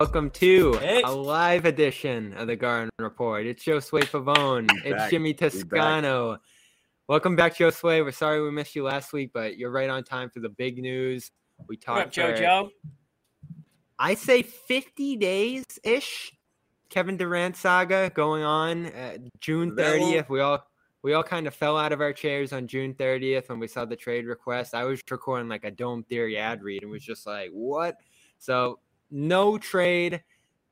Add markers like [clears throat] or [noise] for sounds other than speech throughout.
welcome to Hey. a live edition of the Garden Report. It's Josue Pavone. It's back. Jimmy. Toscano. Welcome back, Josue. We're sorry we missed you last week, but you're right on time for the big news. We What up, talked JoJo? I say 50 days ish. Kevin Durant saga going on uh, June That long? 30th. We all we all kind of fell out of our chairs on June 30th when we saw the trade request. I was recording like a Dome Theory ad read and was just like, "What?" So no trade.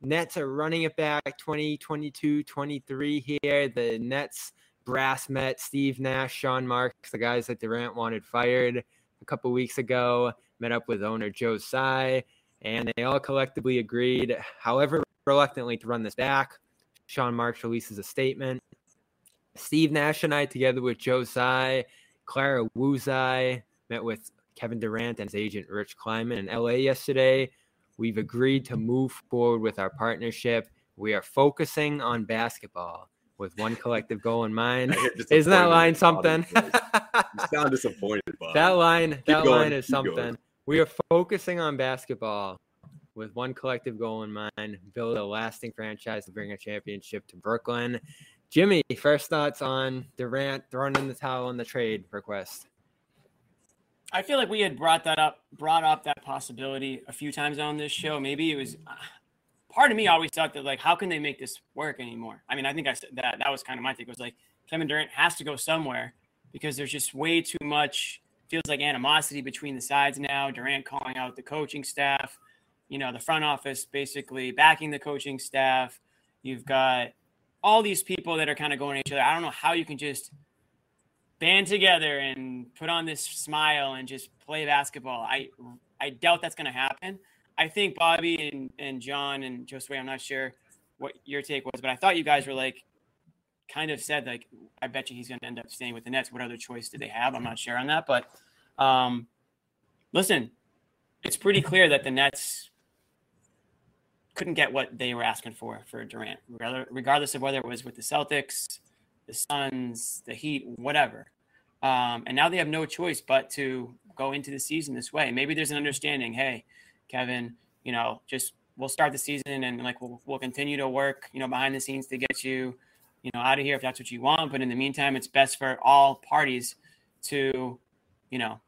Nets are running it back 2022 23 here. The Nets brass met Steve Nash, Sean Marks, the guys that Durant wanted fired a couple weeks ago, met up with owner Joe Tsai, and they all collectively agreed, however reluctantly, to run this back. Sean Marks releases a statement. Steve Nash and I, together with Joe Tsai, Clara Wu Tsai, met with Kevin Durant and his agent Rich Kleiman in LA yesterday. We've agreed to move forward with our partnership. We are focusing on basketball with one collective goal in mind. [laughs] Isn't that line something? [laughs] You sound disappointed, Bob. that line, that going, line is keep going. something. We are focusing on basketball with one collective goal in mind: build a lasting franchise to bring a championship to Brooklyn. Jimmy, first thoughts on Durant throwing in the towel on the trade request? I feel like we had brought that up, brought up that possibility a few times on this show. Maybe it was uh, part of me always thought that like, how can they make this work anymore? I mean, I think I said that that was kind of my take. Was like Kevin Durant has to go somewhere because there's just way too much feels like animosity between the sides now. Durant calling out the coaching staff, you know, the front office basically backing the coaching staff. You've got all these people that are kind of going at each other. I don't know how you can just band together and put on this smile and just play basketball. I I doubt that's going to happen. I think Bobby and, and John and Josue, I'm not sure what your take was, but I thought you guys were like kind of said like I bet you he's going to end up staying with the Nets. What other choice do they have? I'm not sure on that, but um, listen, it's pretty clear that the Nets couldn't get what they were asking for for Durant, regardless of whether it was with the Celtics, the Suns, the Heat, whatever. Um, and now they have no choice but to go into the season this way. Maybe there's an understanding. Hey, Kevin, you know, just we'll start the season and like we'll, we'll continue to work, you know, behind the scenes to get you, you know, out of here if that's what you want. But in the meantime, it's best for all parties to, you know,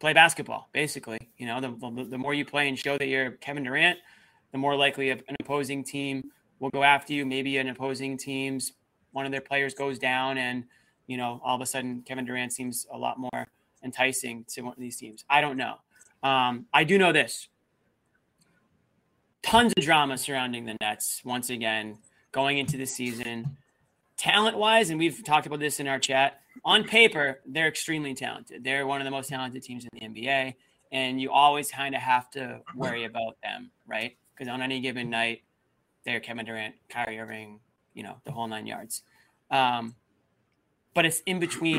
play basketball. Basically, you know, the, the, the more you play and show that you're Kevin Durant, the more likely an opposing team will go after you. Maybe an opposing team's one of their players goes down, and you know, all of a sudden Kevin Durant seems a lot more enticing to one of these teams. I don't know. Um, I do know this. Tons of drama surrounding the Nets once again going into the season. Talent wise, and we've talked about this in our chat, on paper, they're extremely talented. They're one of the most talented teams in the NBA, and you always kind of have to worry about them, right? Because on any given night, they're Kevin Durant, Kyrie Irving, you know, the whole nine yards. Um, but it's in between,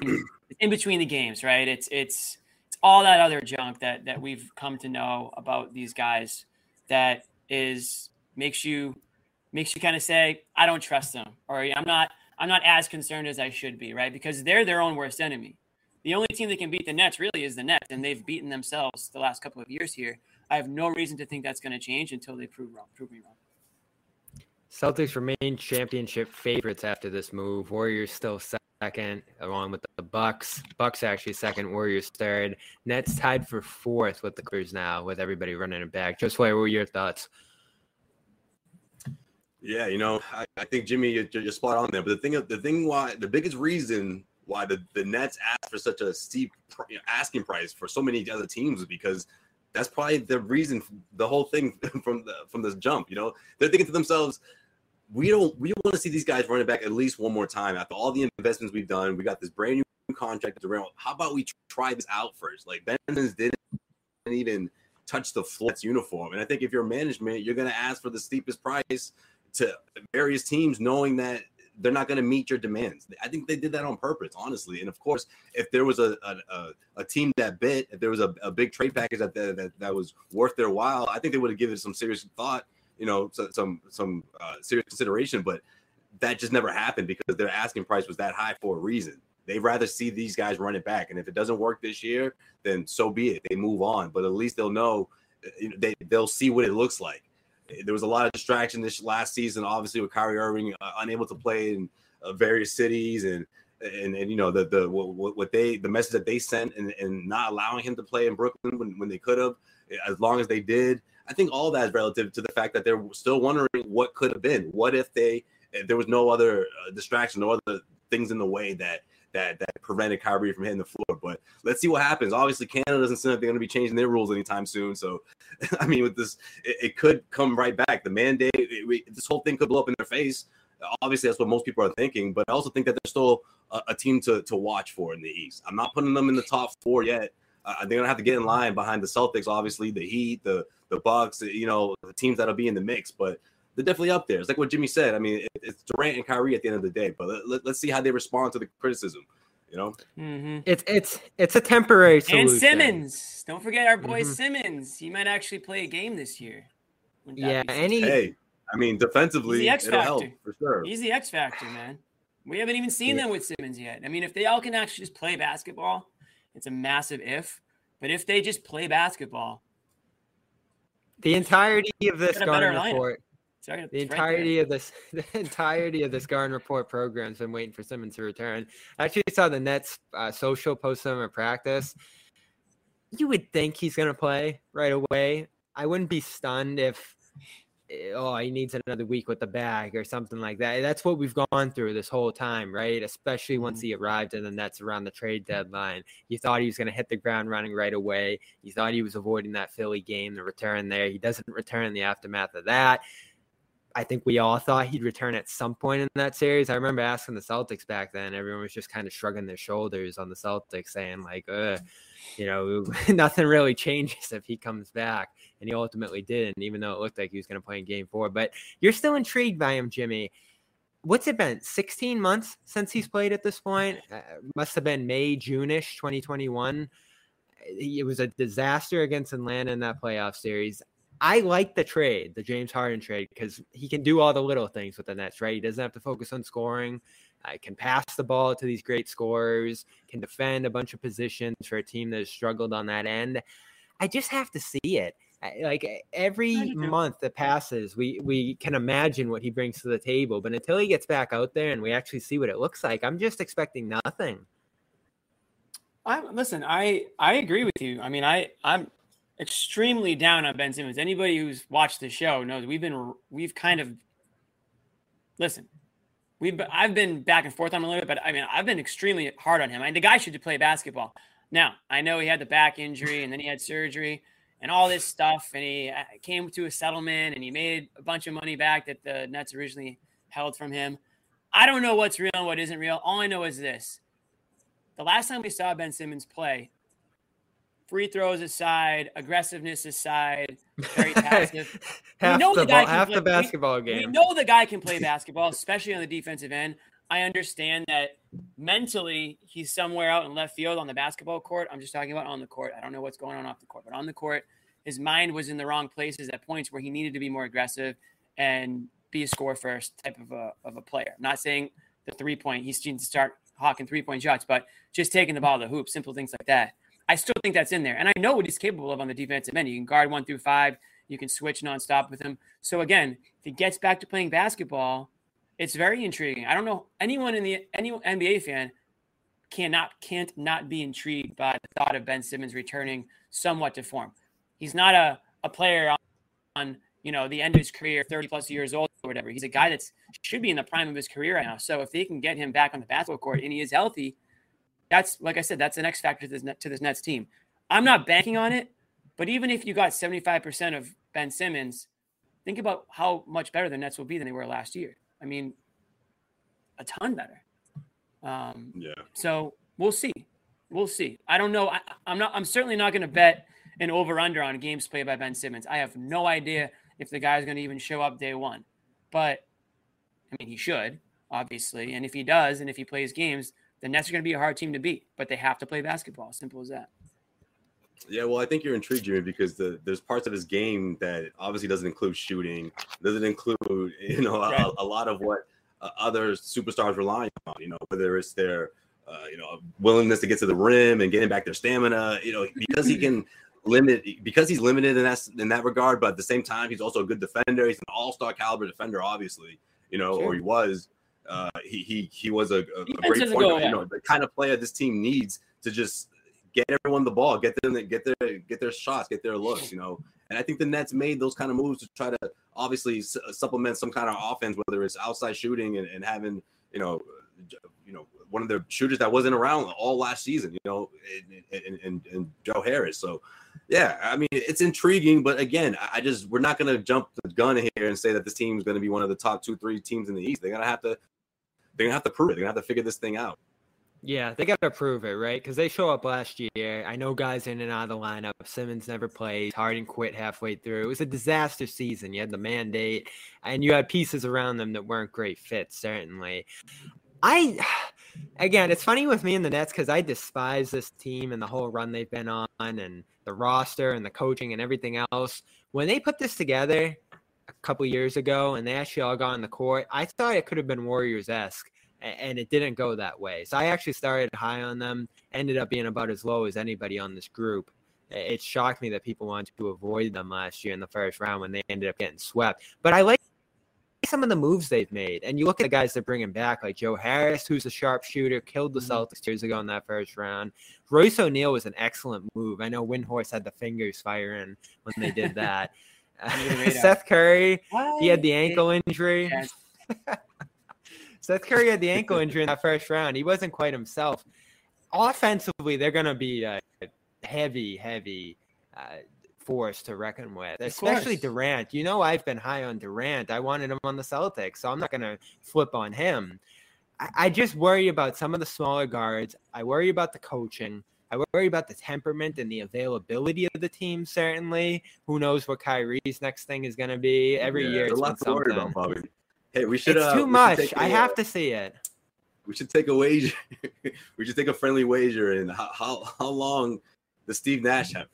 it's in between the games, right? It's it's it's all that other junk that that we've come to know about these guys that is makes you makes you kind of say, I don't trust them, or I'm not I'm not as concerned as I should be, right? Because they're their own worst enemy. The only team that can beat the Nets really is the Nets, and they've beaten themselves the last couple of years here. I have no reason to think that's going to change until they prove wrong. Prove me wrong. Celtics remain championship favorites after this move. Warriors still second, along with the Bucks. Bucks actually second, Warriors third. Nets tied for fourth with the Clippers now, with everybody running it back. Just what were your thoughts? Yeah, you know, I, I think Jimmy, you're, you're spot on there. But the thing, the thing, why the biggest reason why the, the Nets asked for such a steep you know, asking price for so many other teams is because that's probably the reason the whole thing [laughs] from the from this jump. You know, they're thinking to themselves, we don't we want to see these guys running back at least one more time after all the investments we've done. We got this brand new contract around. How about we try this out first? Like Ben Simmons didn't even touch the floor uniform, and I think if you're management, you're going to ask for the steepest price to various teams, knowing that they're not going to meet your demands. I think they did that on purpose, honestly. And of course, if there was a a, a, team that bit, if there was a, a big trade package that, that that was worth their while, I think they would have given some serious thought, you know, so, some some uh, serious consideration. But that just never happened because their asking price was that high for a reason. They'd rather see these guys run it back, and if it doesn't work this year, then so be it. They move on, but at least they'll know, know they they'll see what it looks like there was a lot of distraction this last season, obviously with Kyrie Irving uh, unable to play in uh, various cities and and, and you know the the what, what they the message that they sent and, and not allowing him to play in Brooklyn when, when they could have as long as they did. I think all that is relative to the fact that they're still wondering what could have been. What if they if there was no other uh, distraction, no other things in the way that that that prevented Kyrie from hitting the floor. But let's see what happens. Obviously, Canada doesn't seem like they're going to be changing their rules anytime soon. So, [laughs] I mean, with this, it, it could come right back. The mandate, it, this whole thing could blow up in their face. Obviously, that's what most people are thinking. But I also think that they're still a, a team to to watch for in the East. I'm not putting them in the top four yet. Uh, they're gonna have to get in line behind the Celtics, obviously, the Heat, the the Bucks, you know, the teams that'll be in the mix. But they're definitely up there. It's like what Jimmy said. I mean, it, it's Durant and Kyrie at the end of the day. But let, us see how they respond to the criticism. You know, mm-hmm. it's it's it's a temporary solution. And Simmons, don't forget our boy mm-hmm. Simmons. He might actually play a game this year. Yeah, any. Hey, I mean, defensively, it'll help for sure. He's the X factor, man. We haven't even seen yeah. them with Simmons yet. I mean, if they all can actually just play basketball, it's a massive if. But if they just play basketball, [laughs] the entirety of this Garden report, Sorry, the entirety right of this, the entirety of this Garden Report program's been waiting for Simmons to return. I actually saw the Nets uh, social post him at practice. You would think he's going to play right away. I wouldn't be stunned if oh, he needs another week with the bag or something like that. That's what we've gone through this whole time, right? Especially once mm-hmm. he arrived and the Nets around the trade deadline. You thought he was going to hit the ground running right away. You thought he was avoiding that Philly game, the return there. He doesn't return in the aftermath of that. I think we all thought he'd return at some point in that series. I remember asking the Celtics back then. Everyone was just kind of shrugging their shoulders on the Celtics, saying like, you know, [laughs] [laughs] nothing really changes if he comes back and he ultimately didn't, even though it looked like he was going to play in game four. But you're still intrigued by him, Jimmy. What's it been? 16 months since he's played at this point? Uh, must have been May, June-ish, 2021. It was a disaster against Atlanta in that playoff series. I like the trade, the James Harden trade, because he can do all the little things with the Nets, right? He doesn't have to focus on scoring. Uh, can pass the ball to these great scorers, can defend a bunch of positions for a team that has struggled on that end. I just have to see it. Like every month that passes we we can imagine what he brings to the table but until he gets back out there and we actually see what it looks like i'm just expecting nothing. I listen i i agree with you. I mean i i'm extremely down on ben simmons. Anybody who's watched the show knows we've been we've kind of listen we've i've been back and forth on him a little bit but i mean i've been extremely hard on him I mean, the guy should play basketball now i know he had the back injury and then he had surgery and all this stuff. And he uh, came to a settlement and he made a bunch of money back that the Nets originally held from him. I don't know what's real and what isn't real. All I know is this the last time we saw Ben Simmons play, free throws aside, aggressiveness aside, very [laughs] passive. half we know the, the guy ball, half play, the basketball we, game. We know the guy can play [laughs] basketball, especially on the defensive end. I understand that mentally he's somewhere out in left field on the basketball court. I'm just talking about on the court. I don't know what's going on off the court, but on the court, his mind was in the wrong places at points where he needed to be more aggressive and be a score first type of a, of a player. I'm not saying the three point, he's to start hawking three point shots, but just taking the ball to the hoop, simple things like that. I still think that's in there. And I know what he's capable of on the defensive end. You can guard one through five, you can switch nonstop with him. So again, if he gets back to playing basketball, it's very intriguing. I don't know anyone in the any NBA fan cannot can't not be intrigued by the thought of Ben Simmons returning somewhat to form. He's not a, a player on, on you know the end of his career, 30 plus years old or whatever. He's a guy that should be in the prime of his career right now. So if they can get him back on the basketball court and he is healthy, that's like I said, that's an X factor to this, to this Nets team. I'm not banking on it, but even if you got 75% of Ben Simmons, think about how much better the Nets will be than they were last year. I mean, a ton better. Um, yeah. So we'll see. We'll see. I don't know. I, I'm not. I'm certainly not going to bet an over under on games played by Ben Simmons. I have no idea if the guy's going to even show up day one, but I mean he should obviously, and if he does, and if he plays games, the Nets are going to be a hard team to beat. But they have to play basketball. Simple as that. Yeah, well, I think you're intrigued, Jimmy, because the, there's parts of his game that obviously doesn't include shooting, doesn't include [laughs] you know a, a lot of what uh, other superstars rely on. You know, whether it's their uh, you know willingness to get to the rim and getting back their stamina. You know, because he can [clears throat] limited because he's limited in that in that regard. But at the same time, he's also a good defender. He's an all star caliber defender, obviously. You know, sure. or he was. Uh, he he he was a, a, great point. you know, the kind of player this team needs to just get everyone the ball, get them get their get their shots, get their looks. You know, and I think the Nets made those kind of moves to try to obviously su- supplement some kind of offense, whether it's outside shooting and, and having you know you know one of the shooters that wasn't around all last season, you know, and, and, and Joe Harris. So, yeah, I mean, it's intriguing, but again, I just we're not going to jump the gun here and say that this team is going to be one of the top two, three teams in the East. They're going to have to, they're to have to prove it. They're to have to figure this thing out. Yeah, they got to prove it, right? Because they show up last year. I know guys in and out of the lineup. Simmons never played. Harden quit halfway through. It was a disaster season. You had the mandate, and you had pieces around them that weren't great fits, certainly. I, [sighs] again, it's funny with me and the Nets because I despise this team and the whole run they've been on and the roster and the coaching and everything else. When they put this together a couple years ago and they actually all got on the court, I thought it could have been Warriors esque and it didn't go that way. So I actually started high on them, ended up being about as low as anybody on this group. It shocked me that people wanted to avoid them last year in the first round when they ended up getting swept. But I like some of the moves they've made. And you look at the guys they're bringing back, like Joe Harris, who's a sharpshooter, killed the mm-hmm. Celtics years ago in that first round. Royce O'Neale was an excellent move. I know Windhorst had the fingers firing when they did that. [laughs] [laughs] Seth Curry, he had the ankle injury. [laughs] Seth Curry had the ankle injury in that first round. He wasn't quite himself. Offensively, they're going to be a heavy, heavy uh, force to reckon with, especially Durant. You know, I've been high on Durant. I wanted him on the Celtics, so I'm not going to flip on him. I, I just worry about some of the smaller guards. I worry about the coaching. I worry about the temperament and the availability of the team. Certainly, who knows what Kyrie's next thing is going to be? Every yeah, year, it's a lot to worry about, Bobby. Hey, we should. It's uh, too much. I have uh, to see it. We should take a wager. [laughs] we should take a friendly wager and how, how how long does Steve Nash have?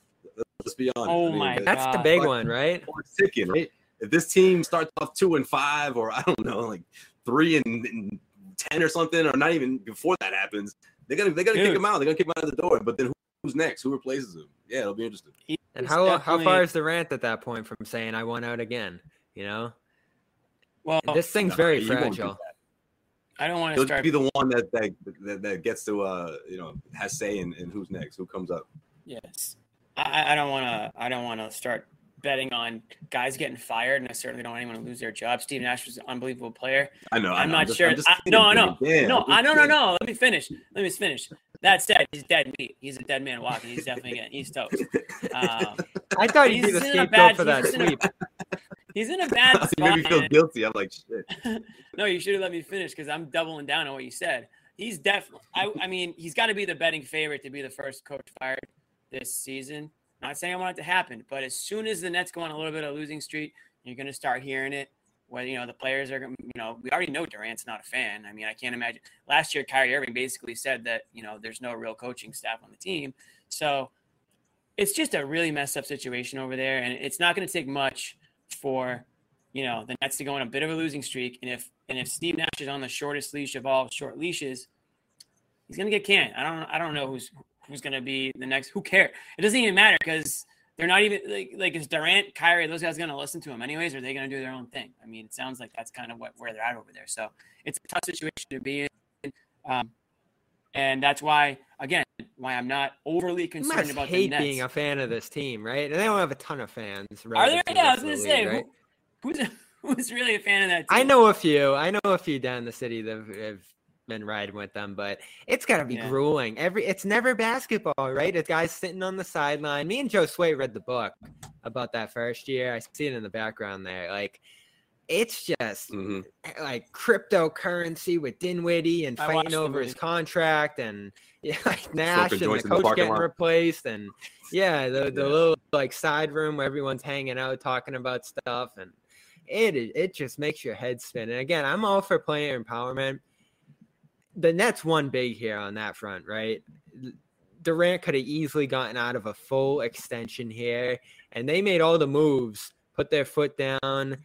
Let's be honest. Oh I mean, my that's God. the big one, right? ticking, right? If this team starts off two and five, or I don't know, like three and, and ten or something, or not even before that happens, they're gonna they're gonna Dude. kick him out. They're gonna kick him out of the door. But then who's next? Who replaces him? Yeah, it'll be interesting. and how definitely... how far is Durant at that point from saying I want out again? You know. Well, this thing's no, very fragile. I don't want to start. be the one that, that that, that gets to uh you know has say in, in who's next, who comes up. Yes, I, I don't want to. I don't want to start betting on guys getting fired, and I certainly don't want anyone to lose their job. Steve Nash was an unbelievable player. I know. I'm I not sure. I, no, no, no, I, no, no, no. Let me finish. Let me finish. That said, he's dead meat. He's a dead man walking. He's definitely getting. He's toast. [laughs] Um, I thought you'd be the scapegoat for that sweep. [laughs] He's in a bad spot. [laughs] you made me feel guilty. I'm like, shit. no, you should have let me finish because I'm doubling down on what you said. He's definitely. I, I mean, he's got to be the betting favorite to be the first coach fired this season. Not saying I want it to happen, but as soon as the Nets go on a little bit of a losing streak, you're going to start hearing it. Whether you know the players are, you know, we already know Durant's not a fan. I mean, I can't imagine. Last year, Kyrie Irving basically said that you know there's no real coaching staff on the team, so it's just a really messed up situation over there, and it's not going to take much for you know the Nets to go on a bit of a losing streak. And if and if Steve Nash is on the shortest leash of all short leashes, he's gonna get canned. I don't I don't know who's who's gonna be the next. Who cares? It doesn't even matter because they're not even like like is Durant, Kyrie, those guys gonna listen to him anyways? Or are they gonna do their own thing? I mean, it sounds like that's kind of what where they're at over there. So it's a tough situation to be in. Um, and that's why, again, why I'm not overly concerned about hate the Nets. being a fan of this team, right? And they don't have a ton of fans. Are there? Yeah, I was gonna say, right? who, who's [laughs] who's really a fan of that? Team? I know a few. I know a few down in the city that have been riding with them, but it's gotta be yeah. grueling. Every it's never basketball, right? It's guys sitting on the sideline. Me and Josue read the book about that first year. I see it in the background there. Like it's just mm-hmm. like cryptocurrency with Dinwiddie and fighting over his contract and [laughs] yeah, like Nash and the coach the getting replaced and yeah, the, [laughs] the yeah. little like side room where everyone's hanging out talking about stuff and it it just makes your head spin. And again, I'm all for player empowerment. The Nets won big here on that front, right? Durant could have easily gotten out of a full extension here, and they made all the moves, put their foot down,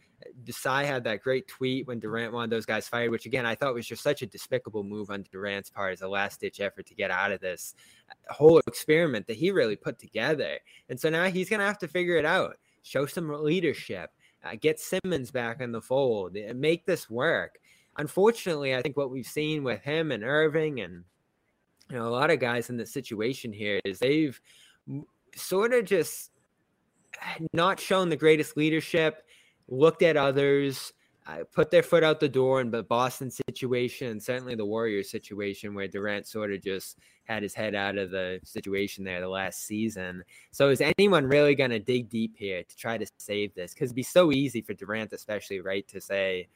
Desai had that great tweet when Durant wanted those guys fired, which again I thought was just such a despicable move on Durant's part as a last ditch effort to get out of this whole experiment that he really put together. And so now he's gonna have to figure it out, show some leadership, uh, get Simmons back in the fold, and make this work. Unfortunately, I think what we've seen with him and Irving and you know a lot of guys in this situation here is they've sort of just not shown the greatest leadership looked at others, uh, put their foot out the door in the Boston situation and certainly the Warriors situation where Durant sort of just had his head out of the situation there the last season. So is anyone really going to dig deep here to try to save this? Because it'd be so easy for Durant, especially, right, to say,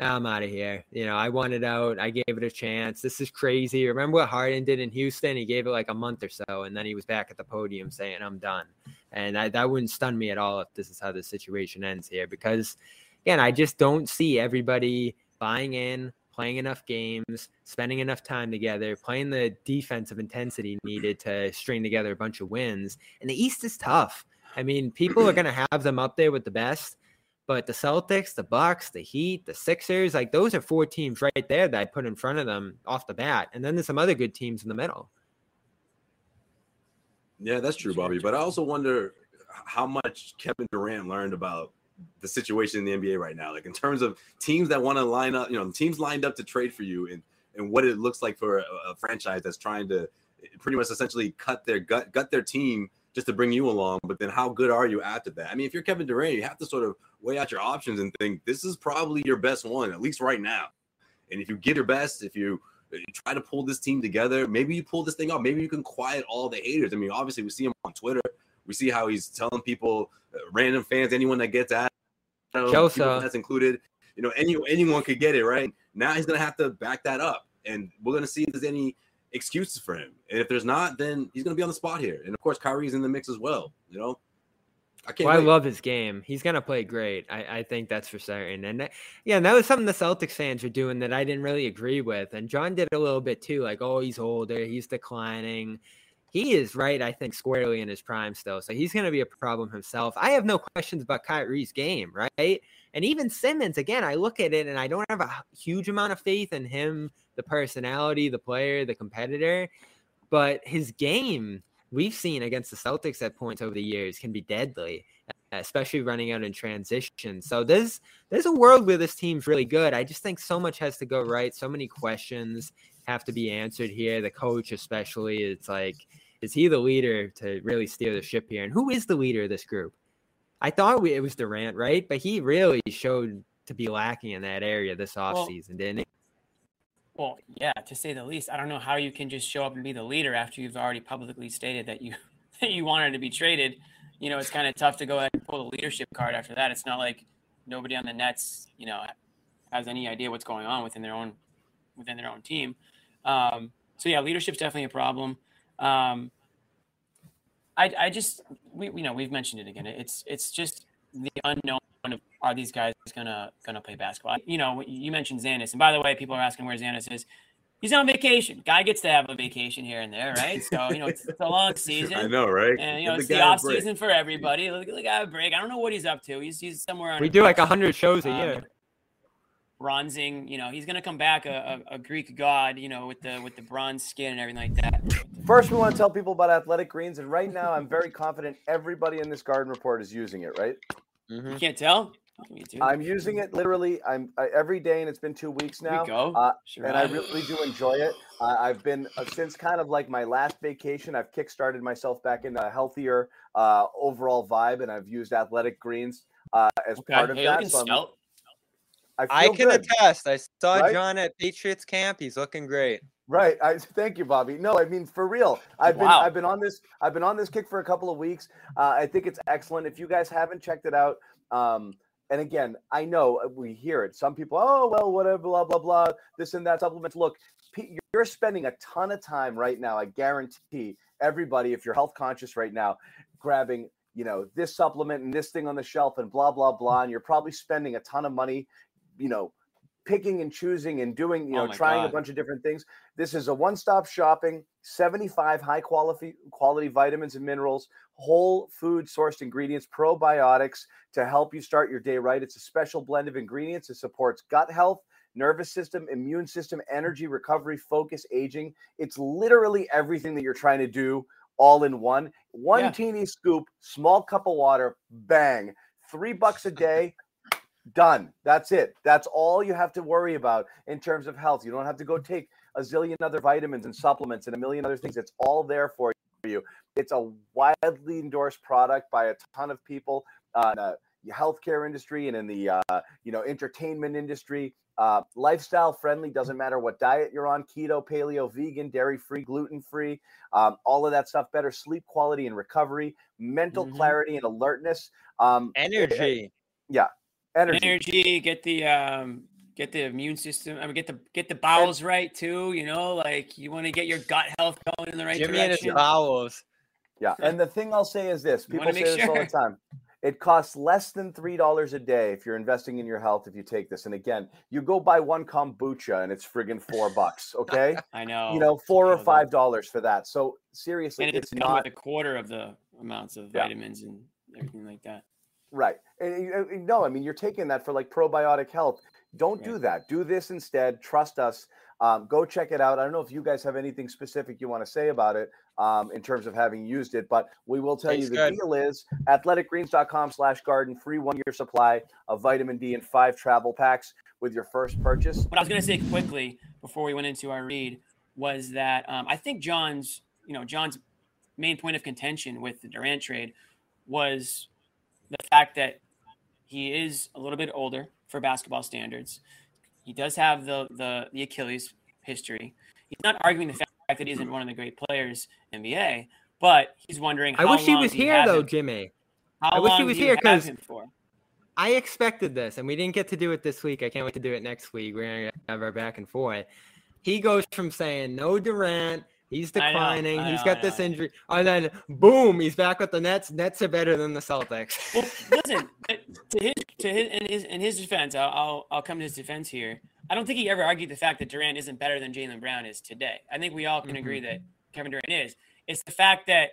I'm out of here. You know, I wanted out. I gave it a chance. This is crazy. Remember what Harden did in Houston? He gave it like a month or so, and then he was back at the podium saying, I'm done. And I, that wouldn't stun me at all if this is how the situation ends here, because again, I just don't see everybody buying in, playing enough games, spending enough time together, playing the defensive intensity needed to string together a bunch of wins. And the East is tough. I mean, people are [clears throat] going to have them up there with the best, but the Celtics, the Bucks, the Heat, the Sixers, like those are four teams right there that I put in front of them off the bat. And then there's some other good teams in the middle. Yeah, that's true, Bobby. But I also wonder how much Kevin Durant learned about the situation in the NBA right now. Like in terms of teams that want to line up, you know, teams lined up to trade for you and and what it looks like for a, a franchise that's trying to pretty much essentially cut their gut gut their team just to bring you along. But then how good are you after that? I mean, if you're Kevin Durant, you have to sort of weigh out your options and think this is probably your best one, at least right now. And if you get your best, if you you try to pull this team together. Maybe you pull this thing off. Maybe you can quiet all the haters. I mean, obviously, we see him on Twitter. We see how he's telling people, uh, random fans, anyone that gets at him, that's included. You know, any anyone could get it right. Now he's gonna have to back that up, and we're gonna see if there's any excuses for him. And if there's not, then he's gonna be on the spot here. And of course, Kyrie's in the mix as well. You know, I can't. Well, I love his game. He's gonna play great. I, I think that's for certain. And that, yeah, and that was something the Celtics fans were doing that I didn't really agree with. And John did a little bit too. Like, oh, he's older, he's declining. He is right, I think, squarely in his prime still. So he's gonna be a problem himself. I have no questions about Kyrie's game, right? And even Simmons, again, I look at it and I don't have a huge amount of faith in him, the personality, the player, the competitor, but his game we've seen against the Celtics at points over the years can be deadly, especially running out in transition. So there's there's a world where this team's really good. I just think so much has to go right. So many questions have to be answered here. The coach, especially, it's like, is he the leader to really steer the ship here? And who is the leader of this group? I thought we, it was Durant, right? But he really showed to be lacking in that area this offseason, well, didn't he? Well, yeah, to say the least. I don't know how you can just show up and be the leader after you've already publicly stated that you [laughs] that you wanted to be traded. You know, it's kind of tough to go ahead and pull the leadership card after that. It's not like nobody on the Nets, you know, has any idea what's going on within their own within their own team. Um, so yeah, leadership's definitely a problem. Um, I, I just we you know we've mentioned it again. It's it's just the unknown of are these guys gonna gonna play basketball? You know, you mentioned Zannis, and by the way, people are asking where Zannis is. He's on vacation. Guy gets to have a vacation here and there, right? So you know, it's, it's a long [laughs] season. I know, right? And you know, it's the off season for everybody. Look, look at a break. I don't know what he's up to. He's he's somewhere. On We do like hundred shows a um, year. Bronzing, you know, he's gonna come back a, a, a, Greek god, you know, with the with the bronze skin and everything like that. First, we want to tell people about Athletic Greens, and right now, I'm very confident everybody in this garden report is using it. Right? Mm-hmm. You can't tell. I'm using it literally. I'm I, every day, and it's been two weeks now. go. Uh, sure. And I really do enjoy it. Uh, I've been uh, since kind of like my last vacation. I've kickstarted myself back into a healthier uh, overall vibe, and I've used Athletic Greens uh, as okay. part of hey, that. So I, I, can good. attest. I saw right? John at Patriots camp. He's looking great. Right. I [laughs] thank you, Bobby. No, I mean for real. I've wow. been I've been on this I've been on this kick for a couple of weeks. Uh, I think it's excellent. If you guys haven't checked it out, um, and again, I know uh, we hear it. Some people, oh well, whatever, blah blah blah, this and that supplements. Look, you're spending a ton of time right now. I guarantee everybody, if you're health conscious right now, grabbing you know this supplement and this thing on the shelf and blah blah blah, and you're probably spending a ton of money, you know, picking and choosing and doing, you oh know, oh trying God. a bunch of different things. This is a one-stop shopping, 75 high quality quality vitamins and minerals, whole food sourced ingredients, probiotics to help you start your day right. It's a special blend of ingredients. It supports gut health, nervous system, immune system, energy, recovery, focus, aging. It's literally everything that you're trying to do all in one. One yeah. teeny scoop, small cup of water, bang. Three bucks a day, done. That's it. That's all you have to worry about in terms of health. You don't have to go take a zillion other vitamins and supplements and a million other things. It's all there for you. It's a widely endorsed product by a ton of people uh, in the healthcare industry and in the uh, you know entertainment industry. Uh, lifestyle friendly doesn't matter what diet you're on keto paleo vegan dairy free gluten free um, all of that stuff better sleep quality and recovery mental mm-hmm. clarity and alertness um, energy yeah energy. energy get the um, get the immune system i mean get the get the bowels right too you know like you want to get your gut health going in the right Jimmy direction and bowels yeah and the thing i'll say is this people say this sure. all the time it costs less than three dollars a day if you're investing in your health if you take this. And again, you go buy one kombucha and it's friggin' four bucks. [laughs] Okay, I know. You know, four or five dollars for that. So seriously, and it's, it's not a quarter of the amounts of yeah. vitamins and everything like that. Right. And, and, no, I mean you're taking that for like probiotic health. Don't right. do that. Do this instead. Trust us. Um, go check it out. I don't know if you guys have anything specific you want to say about it um, in terms of having used it, but we will tell you the good. deal is athleticgreens.com slash garden, free one year supply of vitamin D and five travel packs with your first purchase. What I was going to say quickly before we went into our read was that um, I think John's, you know, John's main point of contention with the Durant trade was the fact that he is a little bit older for basketball standards. He does have the the, the Achilles history. He's not arguing the fact that he isn't one of the great players in the NBA, but he's wondering. I wish he was here though, Jimmy. I wish he was here because I expected this, and we didn't get to do it this week. I can't wait to do it next week. We're gonna have our back and forth. He goes from saying no Durant, He's declining. I know, I know, he's got this injury. And then boom, he's back with the Nets. Nets are better than the Celtics. well, listen, [laughs] to his to his in his in his defense, I'll, I'll, I'll come to his defense here. I don't think he ever argued the fact that Durant isn't better than Jaylen Brown is today. I think we all can mm-hmm. agree that Kevin Durant is. It's the fact that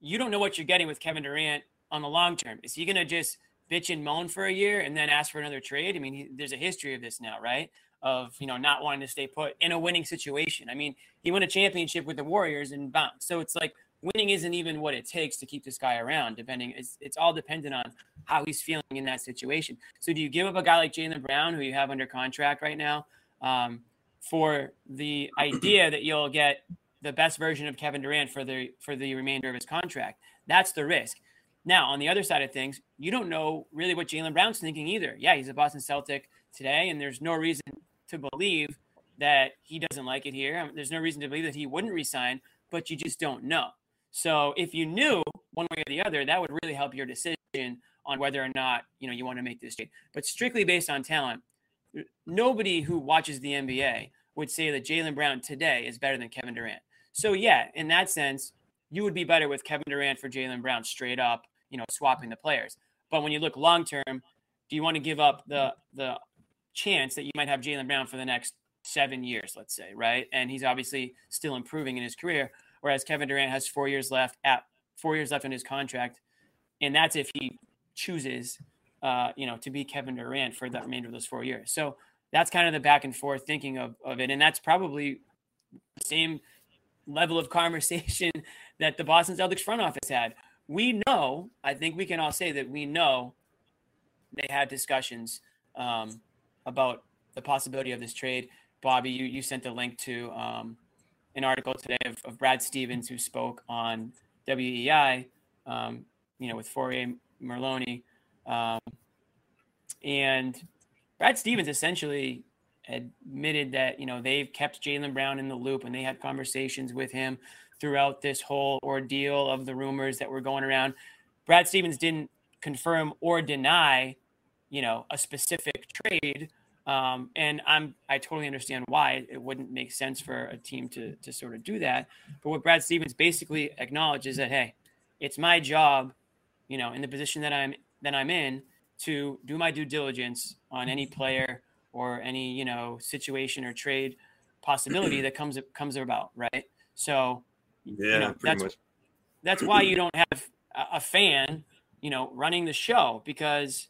you don't know what you're getting with Kevin Durant on the long term. Is he going to just bitch and moan for a year and then ask for another trade? I mean, he, there's a history of this now, right? Of you know not wanting to stay put in a winning situation. I mean, he won a championship with the Warriors and bounced. So it's like winning isn't even what it takes to keep this guy around. Depending, it's it's all dependent on how he's feeling in that situation. So do you give up a guy like Jaylen Brown, who you have under contract right now, um, for the idea that you'll get the best version of Kevin Durant for the for the remainder of his contract? That's the risk. Now, on the other side of things, you don't know really what Jaylen Brown's thinking either. Yeah, he's a Boston Celtic today, and there's no reason to believe that he doesn't like it here. I mean, there's no reason to believe that he wouldn't resign, but you just don't know. So if you knew one way or the other, that would really help your decision on whether or not you know you want to make this trade. But strictly based on talent, nobody who watches the NBA would say that Jaylen Brown today is better than Kevin Durant. So yeah, in that sense, you would be better with Kevin Durant for Jaylen Brown straight up, you know, swapping the players. But when you look long term, do you want to give up the the chance that you might have Jaylen Brown for the next seven years, let's say, right? And he's obviously still improving in his career, whereas Kevin Durant has four years left at four years left in his contract, and that's if he chooses, uh, you know, to be Kevin Durant for the remainder of those four years. So that's kind of the back and forth thinking of, of it, and that's probably the same level of [laughs] conversation that the Boston Celtics front office had. We know, I think we can all say that we know they had discussions um, about the possibility of this trade. Bobby, you, you sent a link to um, an article today of, of, Brad Stevens who spoke on WEEI, um, you know, with Fauria Merloni. Um, and Brad Stevens essentially admitted that, you know, they've kept Jaylen Brown in the loop and they had conversations with him throughout this whole ordeal of the rumors that were going around. Brad Stevens didn't confirm or deny you know a specific trade um, and i'm i totally understand why it wouldn't make sense for a team to to sort of do that but what brad stevens basically acknowledges that hey it's my job you know in the position that i'm that i'm in to do my due diligence on any player or any you know situation or trade possibility that comes comes about, right? So, yeah, you know, that's much. that's why you don't have a fan, you know, running the show because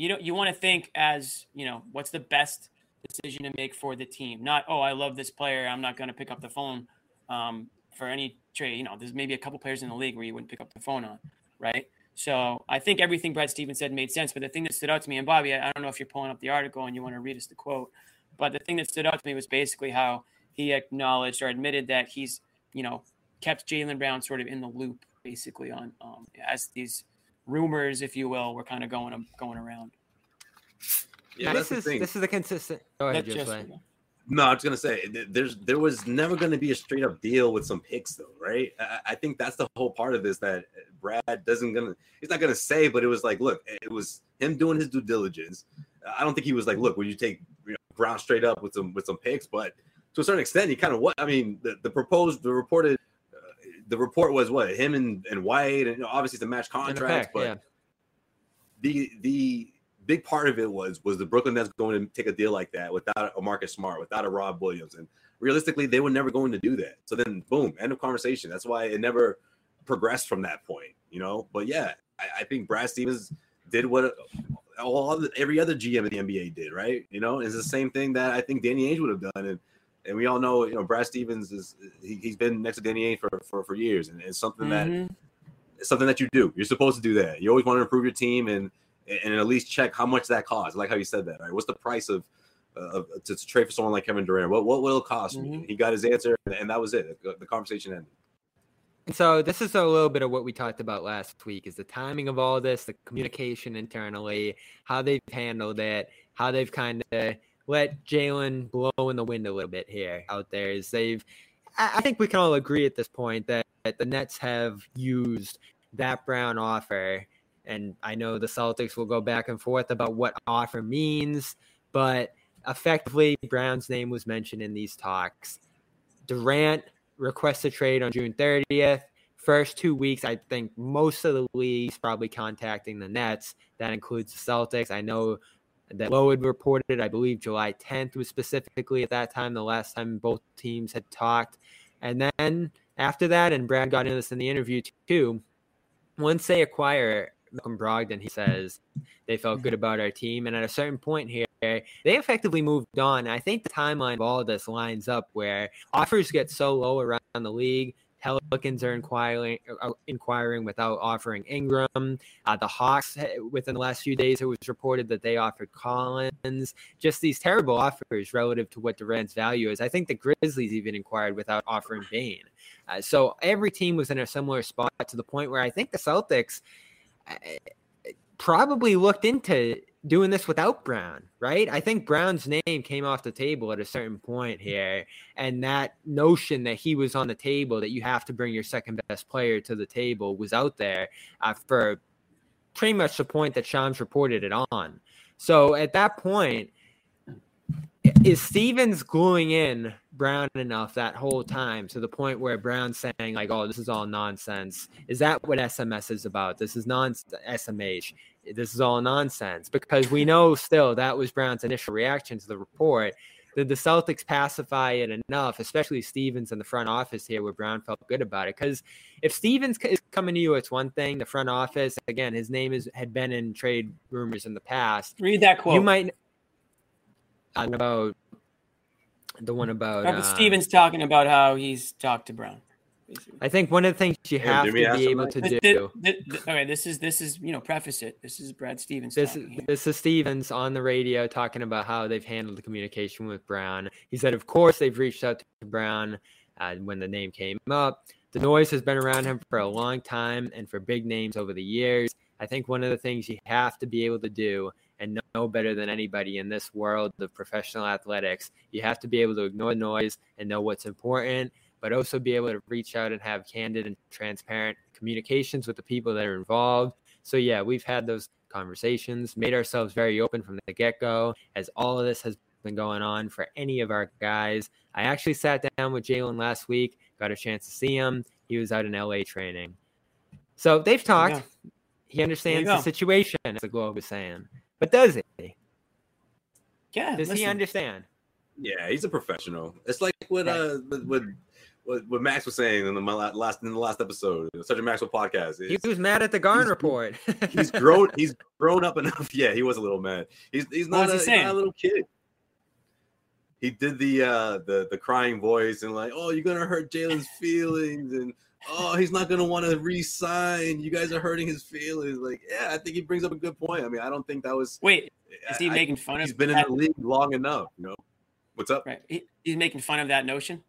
you know you want to think as you know what's the best decision to make for the team. Not oh I love this player, I'm not going to pick up the phone um, for any trade. You know, there's maybe a couple players in the league where you wouldn't pick up the phone on, right? So I think everything Brad Stevens said made sense. But the thing that stood out to me, and Bobby, I don't know if you're pulling up the article and you want to read us the quote, but the thing that stood out to me was basically how he acknowledged or admitted that he's, you know, kept Jaylen Brown sort of in the loop, basically on um, as these rumors, if you will, were kind of going going around. Yeah, this is this is a consistent. Go ahead, just, no, I was gonna say there's there was never gonna be a straight up deal with some picks though, right? I, I, think that's the whole part of this that Brad doesn't gonna he's not gonna say, but it was like, look, it was him doing his due diligence. I don't think he was like, look, would you take you know, Brown straight up with some with some picks? But to a certain extent, he kind of what I mean, the, the proposed, the reported, the report was what him and and White, and obviously it's a match contract, but yeah. the the big part of it was was the Brooklyn Nets going to take a deal like that without a Marcus Smart, without a Rob Williams, and realistically, they were never going to do that. So then, boom, end of conversation. That's why it never progressed from that point, you know. But yeah, I, I think Brad Stevens did what all the, every other GM in the NBA did, right? You know, it's the same thing that I think Danny Ainge would have done, and and we all know, you know, Brad Stevens is he, has been next to Danny Ainge for, for for years, and it's something mm-hmm. that it's something that you do. You're supposed to do that. You always want to improve your team and and at least check how much that costs. I Like how you said that, right? What's the price of uh, to, to, trade for someone like Kevin Durant? What what will it cost mm-hmm. me? He got his answer, and that was it. The conversation ended. And so this is a little bit of what we talked about last week: is the timing of all this, the communication internally, how they've handled it, how they've kind of let Jaylen blow in the wind a little bit here out there. Is they've, I think we can all agree at this point that, that the Nets have used that Brown offer and I know the Celtics will go back and forth about what offer means, but effectively, Brown's name was mentioned in these talks. Durant requested trade on June 30th. First two weeks, I think most of the leagues probably contacting the Nets. That includes the Celtics. I know that Lowe had reported, I believe July 10th was specifically at that time, the last time both teams had talked. And then after that, and Brad got into this in the interview too, once they acquire Malcolm Brogdon, he says they felt good about our team. And at a certain point here, they effectively moved on. I think the timeline of all of this lines up where offers get so low around the league. Pelicans are inquiring uh, inquiring without offering Ingram. Uh, the Hawks, eh, within the last few days, it was reported that they offered Collins. Just these terrible offers relative to what Durant's value is. I think the Grizzlies even inquired without offering Bane. Uh, so every team was in a similar spot to the point where I think the Celtics probably looked into doing this without Brown, right? I think Brown's name came off the table at a certain point here. And that notion that he was on the table, that you have to bring your second best player to the table, was out there uh, for pretty much the point that Shams reported it on. So at that point, is Stevens gluing in Brown enough that whole time to the point where Brown's saying like, "Oh, this is all nonsense"? Is that what SMS is about? This is non SMH. This is all nonsense because we know still that was Brown's initial reaction to the report. Did the Celtics pacify it enough, especially Stevens in the front office here, where Brown felt good about it? Because if Stevens is coming to you, it's one thing. The front office, again, his name is had been in trade rumors in the past. Read that quote. You might about the one about uh, Stevens talking about how he's talked to Brown. Basically. I think one of the things you have to be able to this, do. This, this, okay, this is this is you know preface it. This is Brad Stevens. This is this is Stevens on the radio talking about how they've handled the communication with Brown. He said, of course they've reached out to Brown uh, when the name came up. The noise has been around him for a long time and for big names over the years. I think one of the things you have to be able to do and know better than anybody in this world of professional athletics. You have to be able to ignore the noise and know what's important, but also be able to reach out and have candid and transparent communications with the people that are involved. So, yeah, we've had those conversations, made ourselves very open from the get go, as all of this has been going on for any of our guys. I actually sat down with Jaylen last week, got a chance to see him. He was out in LA training. So they've talked. Yeah. He understands the situation, as the Globe is saying. But does he? Yeah. Does listen. he understand? Yeah, he's a professional. It's like what Right. uh what, what what Max was saying in the my last in the last episode, such a Maxwell podcast. He was mad at the Garn he's- report. [laughs] he's [laughs] grown he's grown up enough. [laughs] Yeah, he was a little mad. He's he's not, a, he he's not a little kid. He did the uh the the crying voice and like, oh, you're gonna hurt Jaylen's feelings and oh, he's not gonna want to re-sign. You guys are hurting his feelings. Like, yeah, I think he brings up a good point. I mean, I don't think that was. Wait, is he I- making fun He's of He's been in the league long enough. You know, what's up? Right. He, he's making fun of that notion.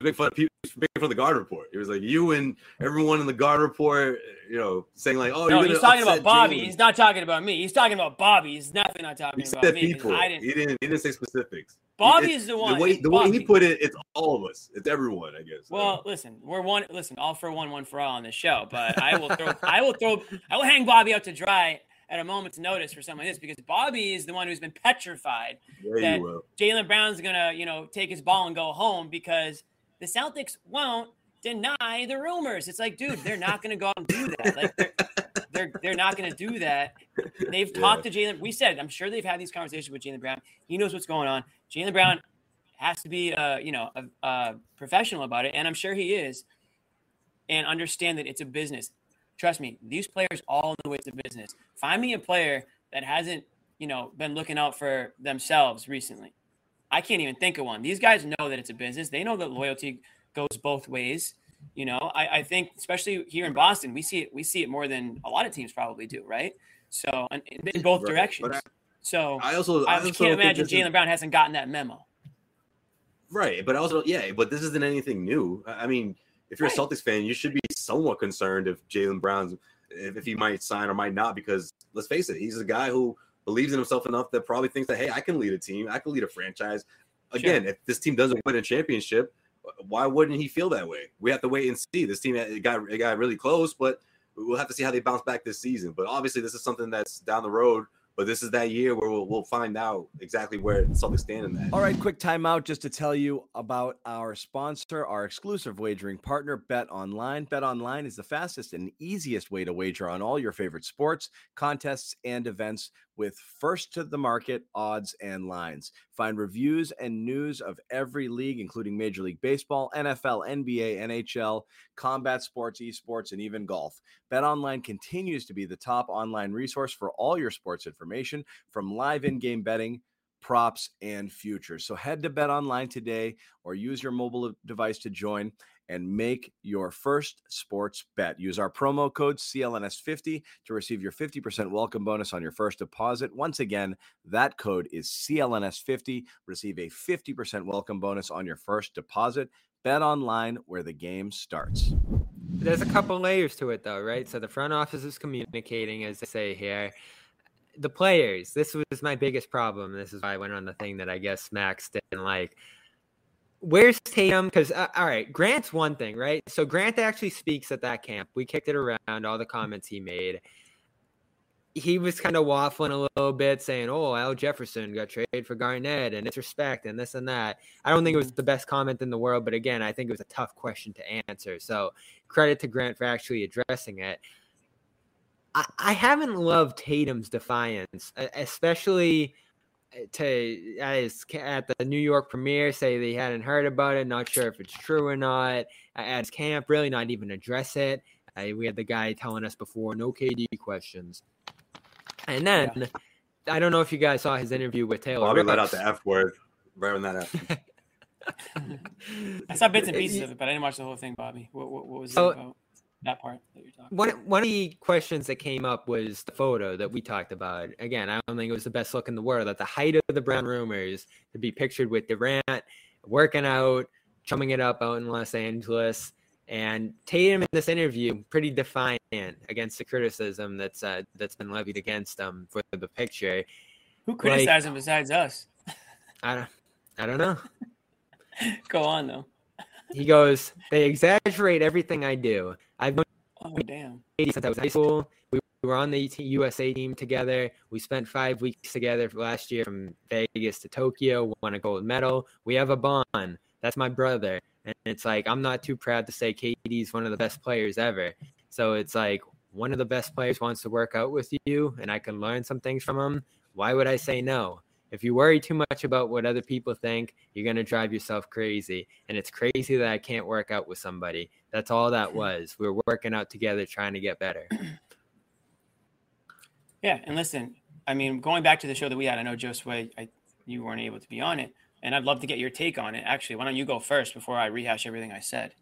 Making fun of people, making fun of the Garden Report. It was like you and everyone in the Garden Report, you know, saying like, "Oh, no, you're he's talking about Bobby. Jaylen." He's not talking about me. He's talking about Bobby. He's definitely not talking He about said me. people. I didn't. He didn't. He didn't say specifics. Bobby is the one. The way the way he put it, it's all of us. It's everyone, I guess. Well, listen, we're one. Listen, all for one, one for all on this show. But I will throw. [laughs] I will throw. I will hang Bobby out to dry at a moment's notice for something like this because Bobby is the one who's been petrified there that- Jaylen Brown's gonna, you know, take his ball and go home because the Celtics won't deny the rumors. It's like, dude, they're not gonna go out and do that. Like, they're they're, they're not gonna do that. They've Yeah. talked to Jaylen. We said, I'm sure they've had these conversations with Jaylen Brown. He knows what's going on. Jaylen Brown has to be, uh, you know, a, a professional about it, and I'm sure he is, and understand that it's a business. Trust me, these players all know it's a business. Find me a player that hasn't, you know, been looking out for themselves recently. I can't even think of one. These guys know that it's a business. They know that loyalty goes both ways. You know, I, I think especially here in Boston, we see it. We see it more than a lot of teams probably do, right? So in, in both Right. directions. But so I also I, I, also can't imagine Jaylen Brown hasn't gotten that memo. Right, but also yeah, but this isn't anything new. I I mean, if you're Right. a Celtics fan, you should be somewhat concerned if Jaylen Brown's if, if he might sign or might not, because let's face it, he's a guy who believes in himself enough that probably thinks that hey, I can lead a team, I can lead a franchise. Again, if this team doesn't win a championship, why wouldn't he feel that way? We have to wait and see. This team it got it got really close, but we'll have to see how they bounce back this season. But obviously, this is something that's down the road. But this is that year where we'll, we'll find out exactly where Celtics stand in that. All right, quick timeout just to tell you about our sponsor, our exclusive wagering partner, Bet Online. Bet Online is the fastest and easiest way to wager on all your favorite sports, contests, and events with first to the market odds and lines. Find reviews and news of every league, including Major League Baseball, NFL, NBA, NHL, combat sports, esports, and even golf. Bet Online continues to be the top online resource for all your sports information, from live in game betting props, and futures. So head to Bet Online today or use your mobile device to join and make your first sports bet. Use our promo code CLNS50 to receive your 50% welcome bonus on your first deposit. Once again, that code is CLNS50. Receive a 50% welcome bonus on your first deposit. Bet online where the game starts. There's a couple layers to it, though, right? So the front office is communicating, as they say here. The players, this was my biggest problem. This is why I went on the thing that I guess Max didn't like. Where's Tatum? Because, uh, all right, Grant's one thing, right? So Grant actually speaks at that camp. We kicked it around, all the comments he made. He was kind of waffling a little bit, saying, "Oh, Al Jefferson got traded for Garnett and it's respect, and this and that." I don't think it was the best comment in the world, but again, I think it was a tough question to answer. So credit to Grant for actually addressing it. I, I haven't loved Tatum's defiance, especially to as at the New York premiere say they hadn't heard about it, not sure if it's true or not. At his camp, really not even address it. Uh, we had the guy telling us before, no KD questions. And then I don't know if you guys saw his interview with Taylor. Bobby let out the F word right when that happened. [laughs] I saw bits and pieces of it, but I didn't watch the whole thing, Bobby. What, what, what was it about that part that you're talking? One one of the questions that came up was the photo that we talked about. Again, I don't think it was the best look in the world. At the height of the Brown rumors, to be pictured with Durant working out, chumming it up out in Los Angeles, and Tatum in this interview pretty defiant against the criticism that's uh, that's been levied against him for the picture. Who criticized him besides us? I don't I don't know. [laughs] Go on though. He goes, they exaggerate everything I do. I've known Oh damn. KD since I was high school. We we were on the USA team together. We spent five weeks together last year from Vegas to Tokyo, won a gold medal. We have a bond. That's my brother. And it's like, I'm not too proud to say KD's one of the best players ever. So it's like, one of the best players wants to work out with you, and I can learn some things from him. Why would I say no? If you worry too much about what other people think, you're going to drive yourself crazy. And it's crazy that I can't work out with somebody. That's all that [laughs] was. We are working out together trying to get better. [clears throat] Yeah. And listen, I mean, going back to the show that we had, I know Josue, I, you weren't able to be on it. And I'd love to get your take on it. Actually, why don't you go first before I rehash everything I said?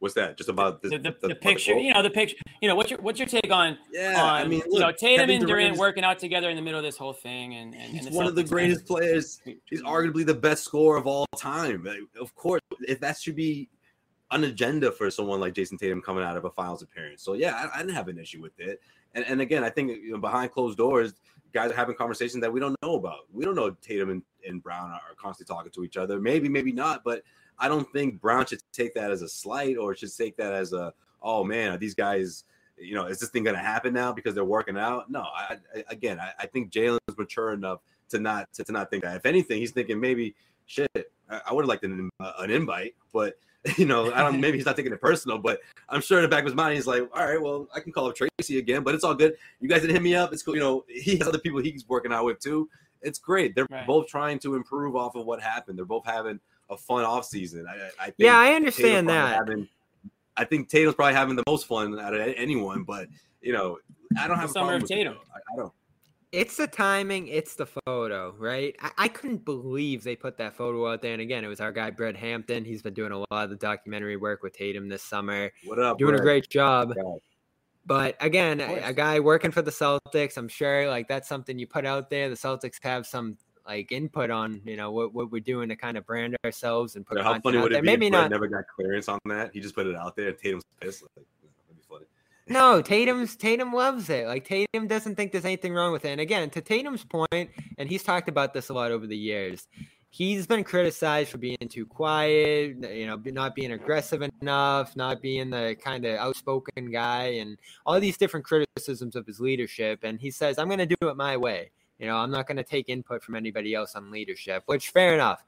What's that? Just about the, the, the, the picture, you know, the picture. You know, what's your what's your take on? Yeah, on, I mean, look, you know, Tatum Kevin and Durant working out together in the middle of this whole thing, and, and he's and one of the greatest players. He's arguably the best scorer of all time. Of course, if that should be an agenda for someone like Jayson Tatum coming out of a finals appearance. So yeah, I, I didn't have an issue with it. And and again, I think you know, behind closed doors, guys are having conversations that we don't know about. We don't know Tatum and, and Brown are constantly talking to each other. Maybe, maybe not, but I don't think Brown should take that as a slight or should take that as a, oh man, are these guys, you know, is this thing going to happen now because they're working out? No, I, I again, I, I think Jaylen's mature enough to not to, to, not think that. If anything, he's thinking maybe shit. I, I would have liked an, uh, an invite, but [laughs] you know, I don't. Maybe he's not taking it personal, but I'm sure in the back of his mind, he's like, all right, well, I can call up Tracy again, but it's all good. You guys didn't hit me up. It's cool. You know, he has other people he's working out with too. It's great. They're right. both trying to improve off of what happened. They're both having a fun off seseason. I, I yeah, I understand that. Having, I think Tatum's probably having the most fun out of anyone, but you know, I don't have the a summer of Tatum. I, I, don't. It's the timing. It's the photo, right? I, I, couldn't believe they put that photo out there. And again, it was our guy Brett Hampton. He's been doing a lot of the documentary work with Tatum this summer. What up? Doing Brett? a great job. But again, a, a guy working for the Celtics, I'm sure like that's something you put out there. The Celtics have some like input on you know what, what we're doing to kind of brand ourselves and put yeah, how funny would it be maybe not never got clearance on that? He just put it out there tatum's pissed like, no tatum's tatum loves it. Like tatum doesn't think there's anything wrong with it. And again to tatum's point and he's talked about this a lot over the years he's been criticized for being too quiet you know not being aggressive enough not being the kind of outspoken guy and all these different criticisms of his leadership. And he says i'm going to do it my way you know, I'm not going to take input from anybody else on leadership, which fair enough.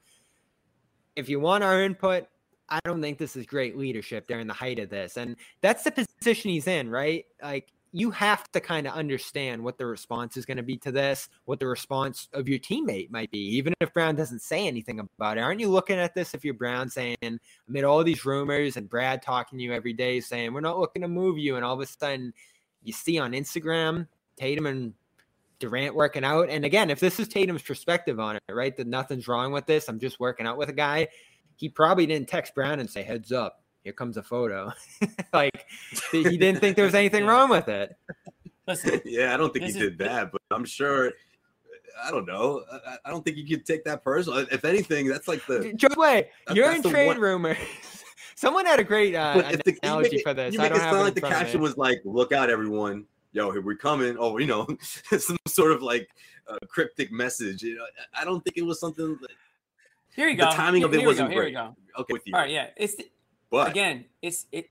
If you want our input, I don't think this is great leadership during the height of this. And that's the position he's in, right? Like you have to kind of understand what the response is going to be to this, what the response of your teammate might be, even if Brown doesn't say anything about it. Aren't you looking at this if you're Brown saying, amid all these rumors and Brad talking to you every day saying, we're not looking to move you. And all of a sudden you see on Instagram, Tatum and Durant working out. And again, if this is Tatum's perspective on it, right, that nothing's wrong with this, I'm just working out with a guy. He probably didn't text Brown and say, "Heads up, here comes a photo." [laughs] like he [laughs] didn't think there was anything wrong with it. Listen, [laughs] yeah, I don't think he did that, but I'm sure. I don't know. I, I don't think you could take that personal. If anything, that's like the Joe Way. You're in trade rumors. Someone had a great uh, analogy it, for this. You make I don't it sound like the caption was like, "Look out, everyone! Yo, here we coming. Oh, you know, [laughs] some sort of like uh, cryptic message. You know, I don't think it was something. That, here you go. The timing here, of it wasn't go, great. Okay, with you. All right, yeah. It's the, but again, it's it,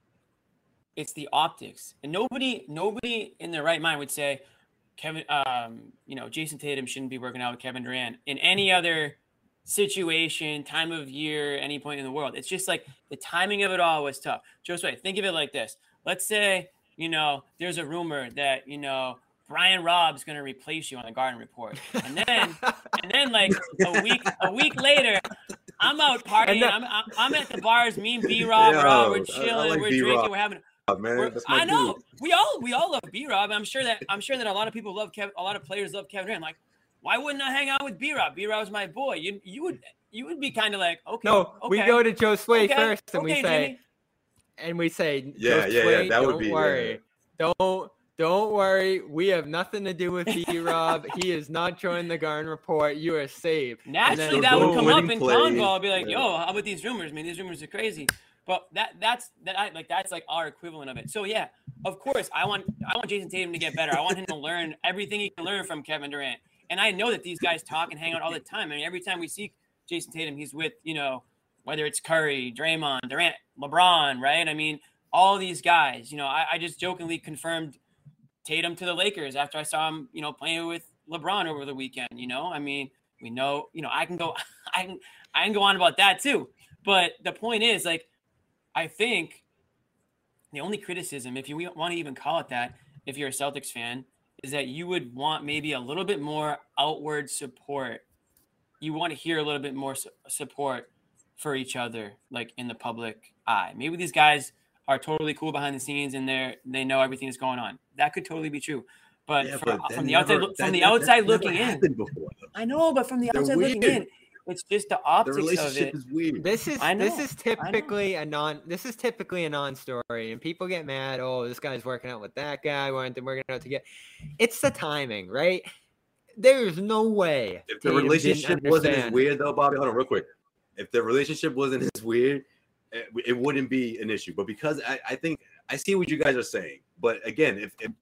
it's the optics, and nobody, nobody in their right mind would say Kevin, um, you know, Jayson Tatum shouldn't be working out with Kevin Durant in any other situation, time of year, any point in the world. It's just like the timing of it all was tough. Josue, think of it like this. Let's say you know, there's a rumor that, you know, Brian Robb's going to replace you on the Garden Report. And then, [laughs] and then like a week, a week later, I'm out [laughs] partying. Then, I'm, I'm, I'm, at the bars. Me and B Rob, we're chilling, like we're B-Rob. drinking, we're having. Oh, man, I know dude. we all we all love B Rob. I'm sure that I'm sure that a lot of people love Kevin. A lot of players love Kevin Durant. Like, why wouldn't I hang out with B Rob? B Rob's my boy. You you would you would be kind of like okay. No, okay, we go to Josue okay, first, and okay, we say. Jimmy and we say, yeah, yeah, yeah, that would be. Worry. Yeah. Don't don't worry. We have nothing to do with B [laughs] Rob. he is not joining the Garden Report. You are safe. Naturally, that would come up in Convo. I'll be like, yeah. yo, how about these rumors? I mean, these rumors are crazy. But that that's that I, like that's like our equivalent of it. So yeah, of course, I want I want Jayson Tatum to get better. I want him to [laughs] learn everything he can learn from Kevin Durant. And I know that these guys talk and hang out all the time. I mean, every time we see Jayson Tatum, he's with you know whether it's Curry, Draymond, Durant, LeBron, right? I mean, all these guys. You know, I, I just jokingly confirmed Tatum to the Lakers after I saw him, you know, playing with LeBron over the weekend. You know, I mean, we know, you know, I can go, [laughs] I can, I can go on about that too. But the point is, like, I think the only criticism, if you want to even call it that, if you're a Celtics fan, is that you would want maybe a little bit more outward support. You want to hear a little bit more support for each other, like in the public eye. Maybe these guys are totally cool behind the scenes and they're they know everything that's going on. That could totally be true. But, yeah, from, but from the outside, from the outside looking in, before, I know, but from the outside looking in, it's just the optics the relationship Is weird. This is this is typically a non this is typically a non-story, and people get mad. Oh, this guy's working out with that guy. Why aren't they working out together? It's the timing, right? There's no way. If the relationship wasn't as weird, though, Bobby, hold on real quick. If the relationship wasn't as weird, it, it wouldn't be an issue. But because I, I think I see what you guys are saying, but again, if, if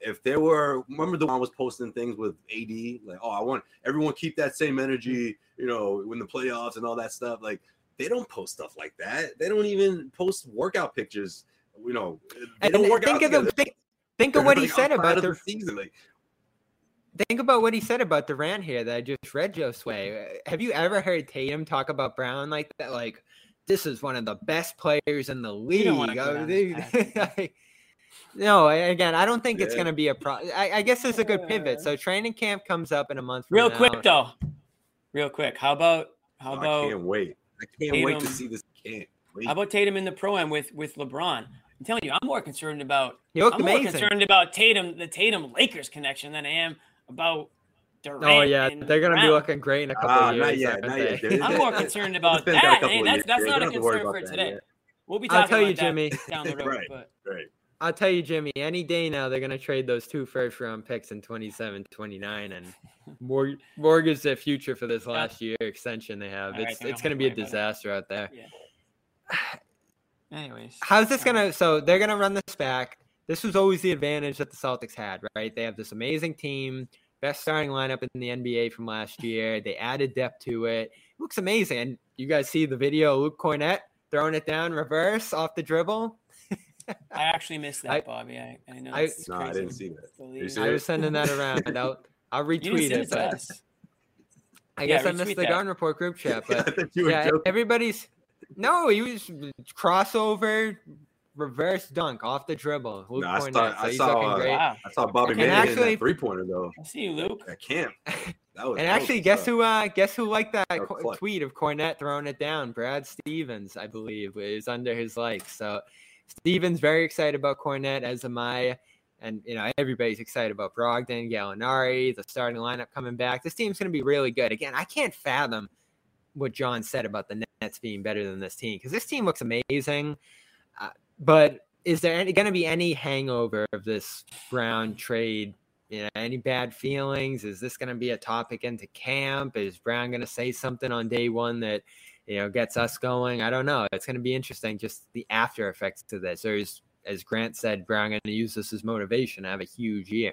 if there were remember the one was posting things with AD like oh I want everyone keep that same energy you know when the playoffs and all that stuff. Like they don't post stuff like that. They don't even post workout pictures you know. They don't work think out of the, think, think of what he [laughs] said about the season like. Think about what he said about Durant here that I just read Josue. Have you ever heard Tatum talk about Brown like that? Like, this is one of the best players in the league. Oh, [laughs] no, again, I don't think yeah. it's going to be a pro. I, I, guess it's a good pivot. So training camp comes up in a month. Real now. quick though, real quick. How about how oh, about? I can't wait. I can't Tatum, wait to see this. Can't wait. How about Tatum in the pro am with with LeBron? I'm telling you, I'm more concerned about. He looked I'm amazing. more concerned about Tatum, the Tatum Lakers connection, than I am about Durant. Oh yeah, they're gonna be looking great in a couple uh, of years. Not yet, not yet. I'm more [laughs] concerned about that. Hey, that's that's not a concern for today. We'll be talking I'll tell you, Jimmy. down the [laughs] road. right, but. right. I'll tell you, Jimmy, any day now they're going to trade those two first round picks in 27, 29 and [laughs] mor- mortgage their future for this last year extension they have. All it's right, it's going to be a disaster out there. Yeah. [sighs] Anyways. How's this going to so they're going to run this back. This was always the advantage that the Celtics had, right? They have this amazing team, best starting lineup in the NBA from last year. They added depth to it. It looks amazing. And you guys see the video, Luke Kornet throwing it down reverse off the dribble [laughs] I actually missed that, I, Bobby. I, I know. I, no, I didn't see that. I was sending that around. I'll, [laughs] I'll retweet it. But I guess yeah, I missed the Garden Report group chat. [laughs] But yeah, yeah everybody's no, he was crossover, reverse dunk off the dribble. Luke no, I, saw, so I, saw uh, wow. I saw Bobby Manning actually, three pointer though. I see you, Luke. I can't. [laughs] Was, and actually, guess who? Uh, guess who liked that, that tweet of Kornet throwing it down? Brad Stevens, I believe, is under his likes. So Steven's very excited about Kornet, as am I. And, you know, everybody's excited about Brogdon, Gallinari, the starting lineup coming back. This team's going to be really good. Again, I can't fathom what John said about the Nets being better than this team because this team looks amazing. But is there going to be any hangover of this Brown trade? You know, any bad feelings? Is this going to be a topic into camp? Is Brown going to say something on day one that you know, gets us going. I don't know. It's going to be interesting, just the after effects to this. Or is, as Grant said, Brown going to use this as motivation to have a huge year.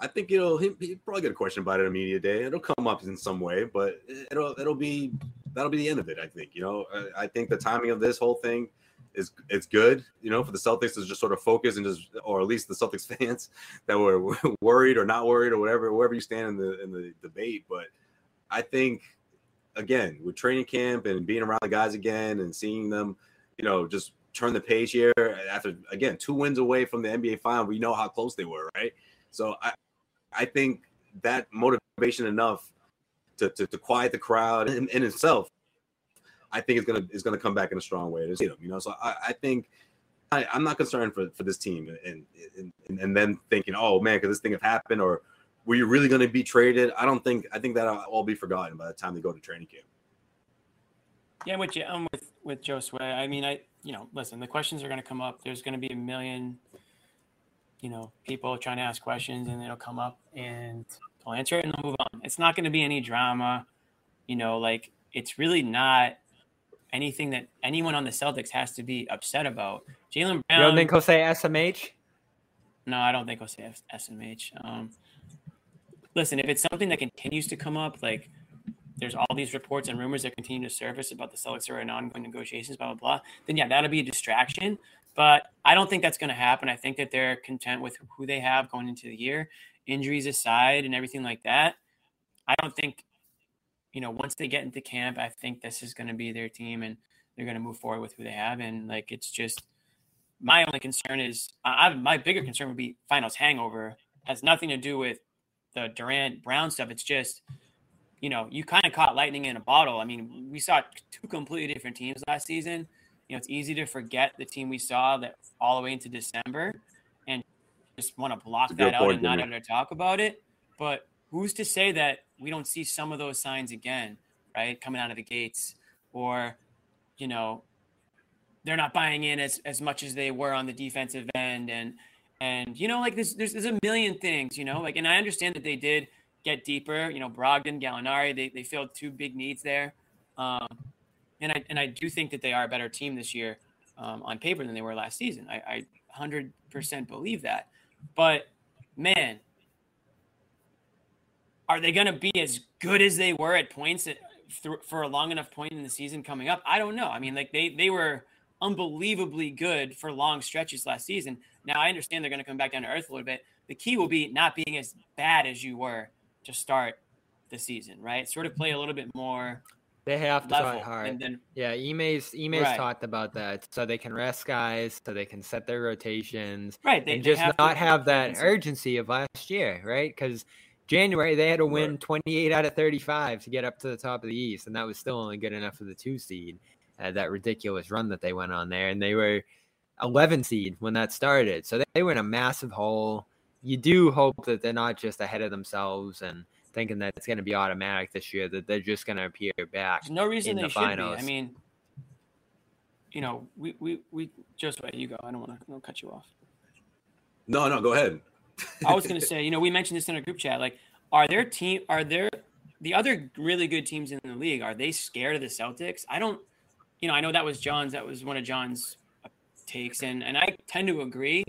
I think it'll he, will probably get a question about it a media day. It'll come up in some way, but it'll it'll be that'll be the end of it. I think you know. I, I think the timing of this whole thing is it's good. You know, for the Celtics to just sort of focus and just, or at least the Celtics [laughs] fans that were [laughs] worried or not worried or whatever, wherever you stand in the in the debate. But I think again with training camp and being around the guys again and seeing them, you know, just turn the page here after again two wins away from the NBA final. We know how close they were, right? So I, I think that motivation enough to, to, to quiet the crowd in, in, itself. I think it's gonna is gonna come back in a strong way to see them. You know, so I, I think I, am not concerned for, for this team and, and and then thinking, oh man, because this thing have happened or were you really going to be traded? I don't think. I think that'll all be forgotten by the time they go to training camp. Yeah, with you, I'm with with Josue. I mean, I you know, listen, the questions are going to come up. There's going to be a million, you know, people trying to ask questions, and it'll come up, and they'll answer it, and they'll move on. It's not going to be any drama, you know. Like it's really not anything that anyone on the Celtics has to be upset about. Jaylen Brown. You don't think he'll say SMH? No, I don't think he'll say SMH. Um, listen, if it's something that continues to come up, like there's all these reports and rumors that continue to surface about the Celtics are in ongoing negotiations, blah blah blah, then yeah, that'll be a distraction. But I don't think that's going to happen. I think that they're content with who they have going into the year, injuries aside and everything like that. I don't think, you know, once they get into camp, I think this is going to be their team and they're going to move forward with who they have. And like, it's just, my only concern is I, my bigger concern would be finals hangover. Has nothing to do with the Durant Brown stuff. It's just, you know, you kind of caught lightning in a bottle. I mean, we saw two completely different teams last season. You know, it's easy to forget the team we saw that all the way into December and just want to block that out and not ever talk about it. But who's to say that we don't see some of those signs again, right? Coming out of the gates? Or, you know, they're not buying in as, as much as they were on the defensive end. And and you know like there's, there's there's a million things you know like and I understand that they did get deeper. You know Brogdon Gallinari they, they filled two big needs there. Um, and I and I do think that they are a better team this year um, on paper than they were last season. I, I 100% believe that. But man are they going to be as good as they were at points uh, at, for a long enough point in the season coming up I don't know I mean like they they were unbelievably good for long stretches last season. Now I understand they're going to come back down to earth a little bit. The key will be not being as bad as you were to start the season, right? Sort of play a little bit more. They have to try hard. And Then, yeah, Ime's Ime's right. talked about that, so they can rest guys, so they can set their rotations, right? They, and just have not have that urgency of last year, right? Because January they had to win 28 out of 35 to get up to the top of the East, and that was still only good enough for the two seed uh, that ridiculous run that they went on there, and they were 11 seed when that started. So they were in a massive hole. You do hope that they're not just ahead of themselves and thinking that it's going to be automatic this year, that they're just going to appear back. There's no reason they the should finals. be. I mean, you know, we we we just wait. You go. I don't want to cut you off. No, no, go ahead. I was going to say, you know, we mentioned this in our group chat. Like, are there team? Are there the other really good teams in the league? Are they scared of the Celtics? I don't you know, I know that was John's. That was one of John's takes, and and I tend to agree.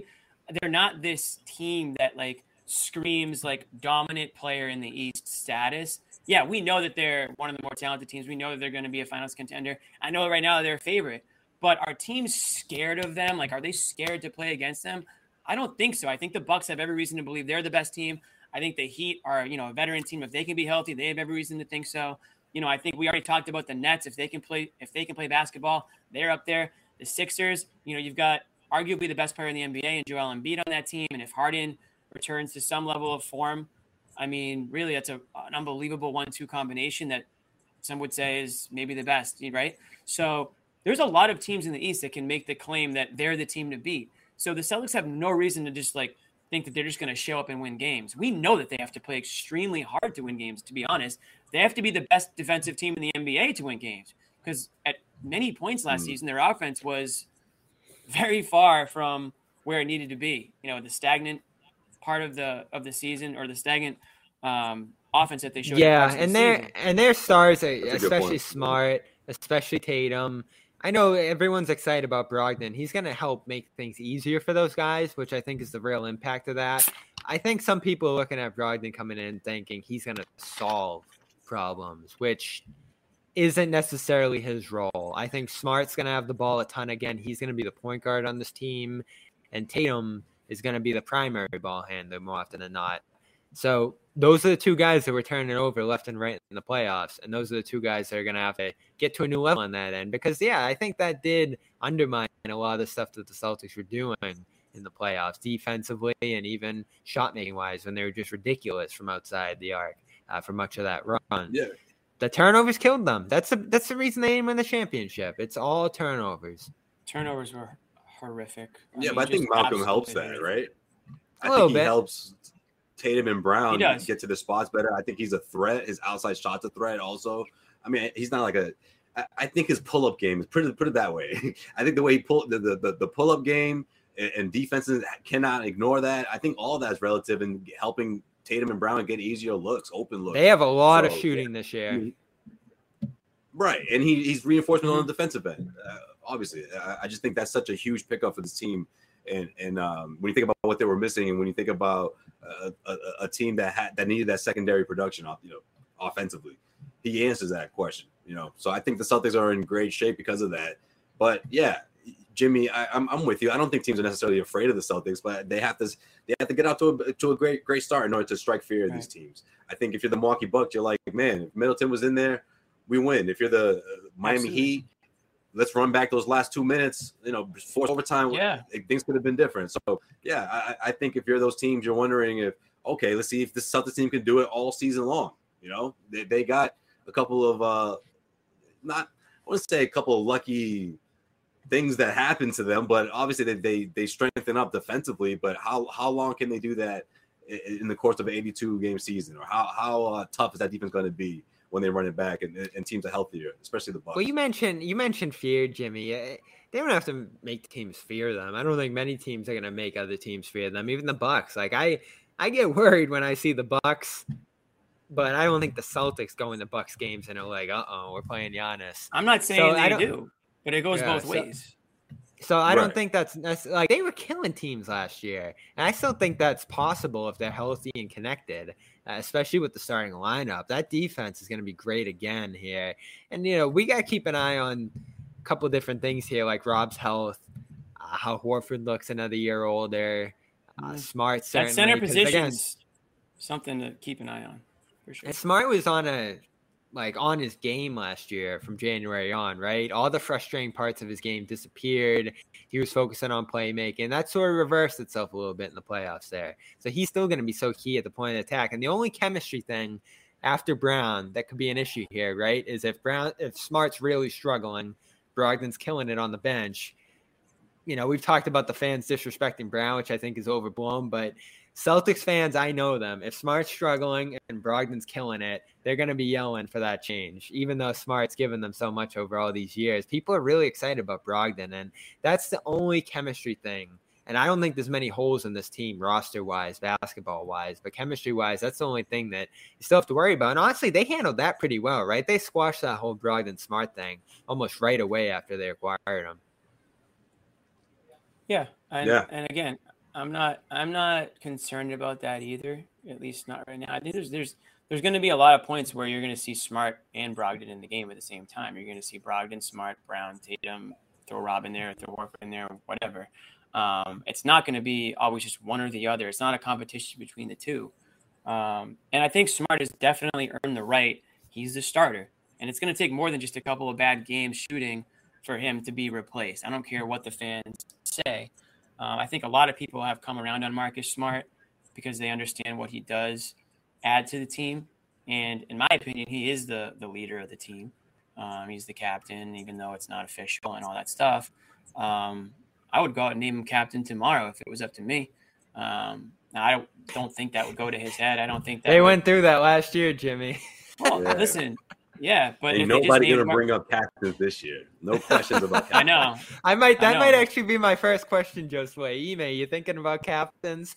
They're not this team that like screams like dominant player in the East status. Yeah, we know that they're one of the more talented teams. We know that they're going to be a finals contender. I know right now they're a favorite, but are teams scared of them? Like, are they scared to play against them? I don't think so. I think the Bucks have every reason to believe they're the best team. I think the Heat are, you know, a veteran team. If they can be healthy, they have every reason to think so you know, I think we already talked about the Nets. If they can play, if they can play basketball, they're up there. The Sixers, you know, you've got arguably the best player in the NBA and Joel Embiid on that team. And if Harden returns to some level of form, I mean, really, that's a, an unbelievable one-two combination that some would say is maybe the best, right? So there's a lot of teams in the East that can make the claim that they're the team to beat. So the Celtics have no reason to just like think that they're just going to show up and win games. We know that they have to play extremely hard to win games, to be honest. They have to be the best defensive team in the NBA to win games because at many points last mm. season, their offense was very far from where it needed to be. You know, the stagnant part of the of the season or the stagnant um, offense that they showed. Yeah, and the their and their stars, are, especially Smart, especially Tatum. I know everyone's excited about Brogdon. He's going to help make things easier for those guys, which I think is the real impact of that. I think some people are looking at Brogdon coming in thinking he's going to solve problems, which isn't necessarily his role. I think Smart's going to have the ball a ton again. He's going to be the point guard on this team, and Tatum is going to be the primary ball handler more often than not. So those are the two guys that were turning over left and right in the playoffs, and those are the two guys that are going to have to get to a new level on that end. Because yeah, I think that did undermine a lot of the stuff that the Celtics were doing in the playoffs, defensively and even shot making wise, when they were just ridiculous from outside the arc uh, for much of that run. Yeah, the turnovers killed them. That's the that's the reason they didn't win the championship. It's all turnovers. Turnovers were horrific. I yeah, mean, but I think Malcolm helps that, right? A I little think he bit. helps Tatum and Brown get to the spots better. I think he's a threat. His outside shot's a threat also. I mean, he's not like a. I think his pull up game is put it put it that way. [laughs] I think the way he pull the the, the pull up game and, and defenses cannot ignore that. I think all that is relative in helping Tatum and Brown get easier looks, open looks. They have a lot so, of shooting yeah. this year. Right, and he, he's reinforcement mm-hmm. on the defensive end. Uh, obviously, I, I, just think that's such a huge pickup for this team and and um, when you think about what they were missing, and when you think about a, a, a, team that had that needed that secondary production, off you know, offensively, he answers that question. You know, so I think the Celtics are in great shape because of that. But yeah, Jimmy, I, am I'm, I'm with you. I don't think teams are necessarily afraid of the Celtics, but they have to they have to get out to a to a great great start in order to strike fear of these teams. I think if you're the Milwaukee Bucks, you're like, man, if Middleton was in there, we win. If you're the uh, Miami Absolutely. Heat, let's run back those last two minutes. You know, force overtime. Yeah, things could have been different. So yeah, I, I think if you're those teams, you're wondering if okay, let's see if this Celtics team can do it all season long. You know, they, they got a couple of uh, not I want to say a couple of lucky things that happen to them, but obviously they they, they strengthen up defensively. But how how long can they do that in, in the course of an 82 game season, or how how uh, tough is that defense going to be? When they run it back and, and teams are healthier, especially the Bucks. Well, you mentioned you mentioned fear, Jimmy. Eh, they don't have to make teams fear them. I don't think many teams are going to make other teams fear them. Even the Bucks. Like I, I get worried when I see the Bucks, but I don't think the Celtics go in the Bucks games and are like, "Uh oh, we're playing Giannis." I'm not saying so they do, but it goes yeah, both so, ways. So I right. don't think that's, that's like they were killing teams last year, and I still think that's possible if they're healthy and connected, especially with the starting lineup. That defense is going to be great again here, and you know we got to keep an eye on a couple different things here, like Rob's health, uh, how Horford looks another year older, uh, Smart. That center position is something to keep an eye on. For sure. And Smart was on a like on his game last year from January on, right? All the frustrating parts of his game disappeared. He was focusing on playmaking. That sort of reversed itself a little bit in the playoffs there. So he's still going to be so key at the point of attack. And the only chemistry thing after Brown that could be an issue here, right, is if Brown if Smart's really struggling, Brogdon's killing it on the bench. You know, we've talked about the fans disrespecting Brown, which I think is overblown, but Celtics fans, I know them. If Smart's struggling and Brogdon's killing it, they're going to be yelling for that change. Even though Smart's given them so much over all these years, people are really excited about Brogdon, and that's the only chemistry thing. And I don't think there's many holes in this team, roster wise, basketball wise, but chemistry wise, that's the only thing that you still have to worry about. And honestly, they handled that pretty well, right? They squashed that whole Brogdon Smart thing almost right away after they acquired him. Yeah, and, yeah. And again, I'm not I'm not concerned about that either. At least not right now. I think there's there's there's going to be a lot of points where you're going to see Smart and Brogdon in the game at the same time. You're going to see Brogdon, Smart, Brown, Tatum, throw Rob in there, throw Horford in there, whatever. Um, it's not going to be always just one or the other. It's not a competition between the two. Um, and I think Smart has definitely earned the right. He's the starter, and it's going to take more than just a couple of bad games shooting for him to be replaced. I don't care what the fans say. Uh, I think a lot of people have come around on Marcus Smart because they understand what he does add to the team. And in my opinion, he is the the leader of the team. Um, he's the captain, even though it's not official and all that stuff. Um, I would go out and name him captain tomorrow if it was up to me. Um, now, I don't think that would go to his head. I don't think that they would... went through that last year, Jimmy. Well, [laughs] yeah. listen, yeah, but nobody gonna bring up captains this year. No questions about. [laughs] Captains. I know. I might. That I might actually be my first question, Josue. Ime, you thinking about captains?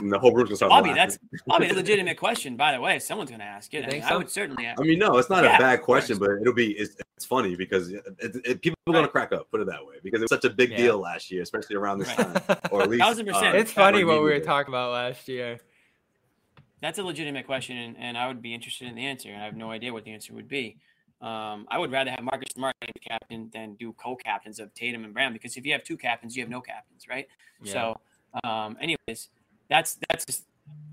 the whole room's gonna start. Bobby, laughing. that's Bobby. A [laughs] legitimate question, by the way. Someone's gonna ask it. I, mean, so? I, would certainly. Ask. I mean, no, it's not yeah, a bad question, but it'll be. It's, it's funny because it, it, people are gonna crack up. Put it that way, because it was such a big yeah. deal last year, especially around this right. time, or at [laughs] least. Thousand percent. Uh, it's funny what we were talking about last year. That's a legitimate question, and, and I would be interested in the answer. And I have no idea what the answer would be. Um, I would rather have Marcus Smart named captain than do co-captains of Tatum and Brown because if you have two captains, you have no captains, right? Yeah. So, um, anyways, that's that's just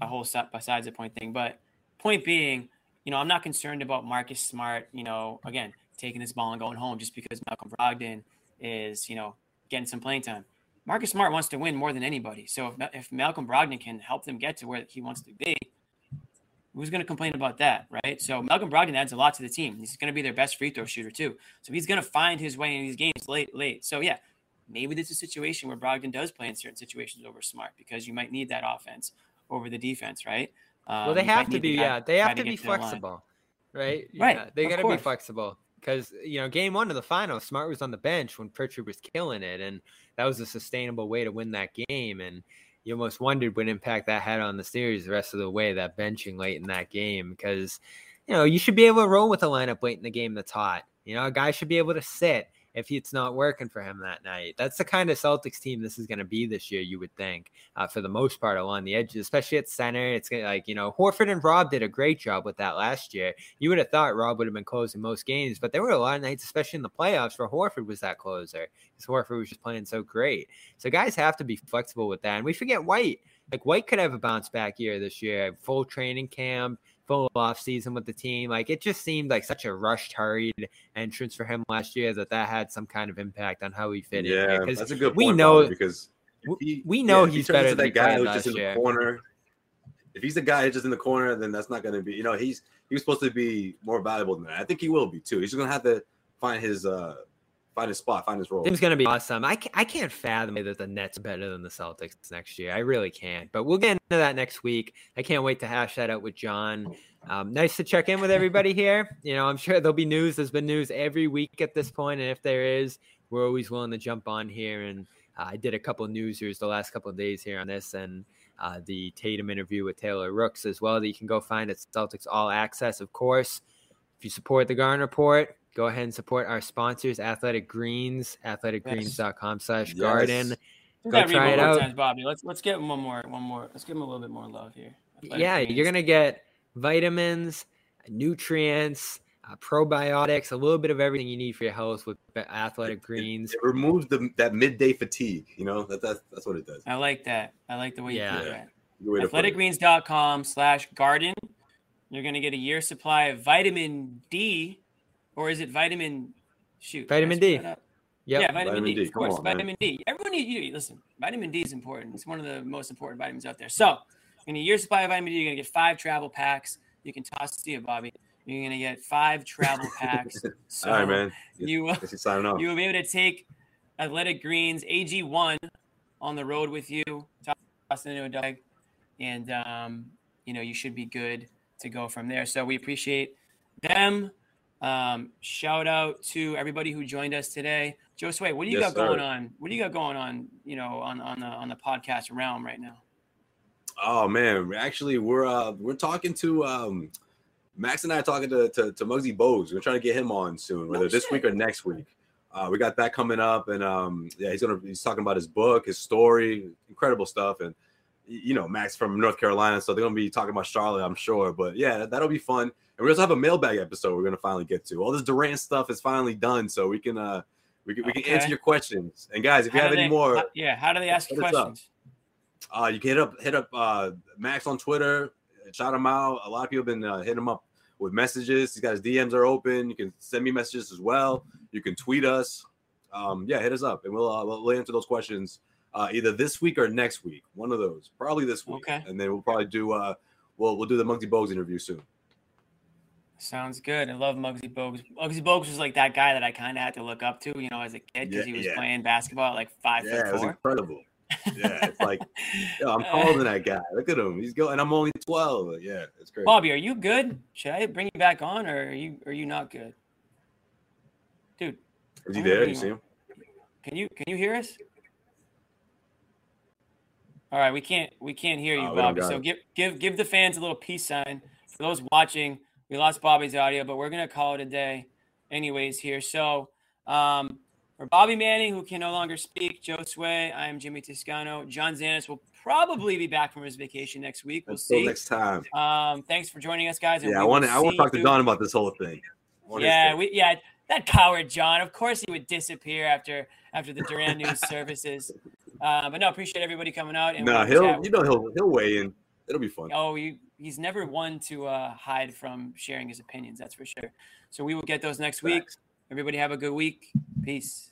a whole set besides the point thing. But point being, you know, I'm not concerned about Marcus Smart. You know, again, taking this ball and going home just because Malcolm Brogdon is, you know, getting some playing time. Marcus Smart wants to win more than anybody. So if, if Malcolm Brogdon can help them get to where he wants to be, Who's going to complain about that, right? So Malcolm Brogdon adds a lot to the team. He's going to be their best free throw shooter too. So he's going to find his way in these games late, late. So yeah, maybe this is a situation where Brogdon does play in certain situations over Smart because you might need that offense over the defense, right? Um, well, they have to be, yeah, they have to, to be flexible, right? Yeah, right. They got to be flexible because you know, game one of the final, Smart was on the bench when Pritchard was killing it, and that was a sustainable way to win that game. And you almost wondered what impact that had on the series the rest of the way, that benching late in that game, because, you know, you should be able to roll with a lineup late in the game that's hot. You know, a guy should be able to sit if it's not working for him that night. That's the kind of Celtics team this is going to be this year, you would think, uh, for the most part along the edges, especially at center. It's gonna, like, you know, Horford and Rob did a great job with that last year. You would have thought Rob would have been closing most games, but there were a lot of nights, especially in the playoffs, where Horford was that closer because Horford was just playing so great. So guys have to be flexible with that. And we forget White. Like, White could have a bounce back year this year, full training camp full off season with the team. Like it just seemed like such a rushed, hurried entrance for him last year that that had some kind of impact on how he fit yeah, in. Yeah, that's a good. point. we know because he, we know yeah, he's he better than that guy who's just in the corner. If he's the guy just in the corner, then that's not going to be. You know, he's he was supposed to be more valuable than that. I think he will be too. He's going to have to find his uh find his spot, find his role. It's going to be awesome. I I can't fathom that the Nets are better than the Celtics next year. I really can't. But we'll get into that next week. I can't wait to hash that out with John. Um, nice to check in with everybody here. [laughs] You know, I'm sure there'll be news. There's been news every week at this point, and if there is, we're always willing to jump on here and uh, I did a couple of newsers the last couple of days here on this and uh, the Tatum interview with Taylor Rooks as well that you can go find at Celtics All Access, of course. If you support the Garden Report, go ahead and support our sponsors, Athletic Greens, athleticgreens.com slash garden. Yes. Go try it out. Times, Bobby. Let's let's get one more, one more. Let's give them a little bit more love here. Athletic yeah, Greens. you're gonna get vitamins, nutrients, uh, probiotics, a little bit of everything you need for your health with athletic greens. It, it removes the that midday fatigue. You know that, that's that's what it does. I like that. I like the way yeah. you put that. Athleticgreens.com slash garden. You're gonna get a year supply of vitamin D, or is it vitamin? Shoot, vitamin D. Yep. Yeah, vitamin, vitamin D, D, of course. On, vitamin man. D. Everyone need you listen. Vitamin D is important. It's one of the most important vitamins out there. So, in a year supply of vitamin D, you're gonna get five travel packs. You can toss to you, Bobby. You're gonna get five travel [laughs] packs. So All right, man. You will, you will be able to take Athletic Greens AG1 on the road with you, toss it into a dog, and um, you know you should be good to go from there. So we appreciate them. Um, shout out to everybody who joined us today. Josue, what do you yes, got sir. going on? What do you got going on? You know, on on the on the podcast realm right now. Oh man, actually, we're uh we're talking to um Max and I are talking to, to, to Muggsy Bogues. We're trying to get him on soon, whether no this week or next week. Uh, we got that coming up, and um, yeah, he's gonna he's talking about his book, his story, incredible stuff, and you know Max from North Carolina, so they're gonna be talking about Charlotte, I'm sure. But yeah, that'll be fun. And we also have a mailbag episode we're gonna finally get to. All this Durant stuff is finally done, so we can uh we can, we can okay. answer your questions. And guys, if you have they, any more, how, yeah, how do they ask questions? Uh, you can hit up hit up uh, Max on Twitter, shout him out. A lot of people have been uh, hitting him up with messages. He's got his DMs are open. You can send me messages as well. You can tweet us. Um, yeah, hit us up and we'll, uh, we'll answer those questions uh, either this week or next week. One of those, probably this week. Okay. And then we'll probably do uh, we'll we'll do the Muggsy Bogues interview soon. Sounds good. I love Muggsy Bogues. Muggsy Bogues was like that guy that I kind of had to look up to, you know, as a kid because yeah, he was yeah. playing basketball at like five yeah, foot four. it was incredible yeah, it's like, [laughs] yo, I'm taller than that guy. Look at him. He's going. I'm only 12. Yeah, it's great. Bobby, are you good? Should I bring you back on, or are you are you not good, dude? Is he there? You see him? Can you can you hear us? All right, we can't we can't hear you, oh, Bobby. So give give give the fans a little peace sign. For those watching, we lost Bobby's audio, but we're gonna call it a day, anyways. Here, so um, for Bobby Manning, who can no longer speak, Josue, I am Jimmy Toscano. John Zannis will probably be back from his vacation next week. We'll Until see. next time. Um, thanks for joining us, guys. Yeah, I want to. I want to talk to Don about this whole thing. Yeah, we yeah that coward John. Of course he would disappear after after the Durant news [laughs] services. Uh, but no, appreciate everybody coming out. And no, he'll you know he'll he'll weigh in. It'll be fun. Oh, he, he's never one to uh, hide from sharing his opinions. That's for sure. So we will get those next week. Everybody have a good week. Peace.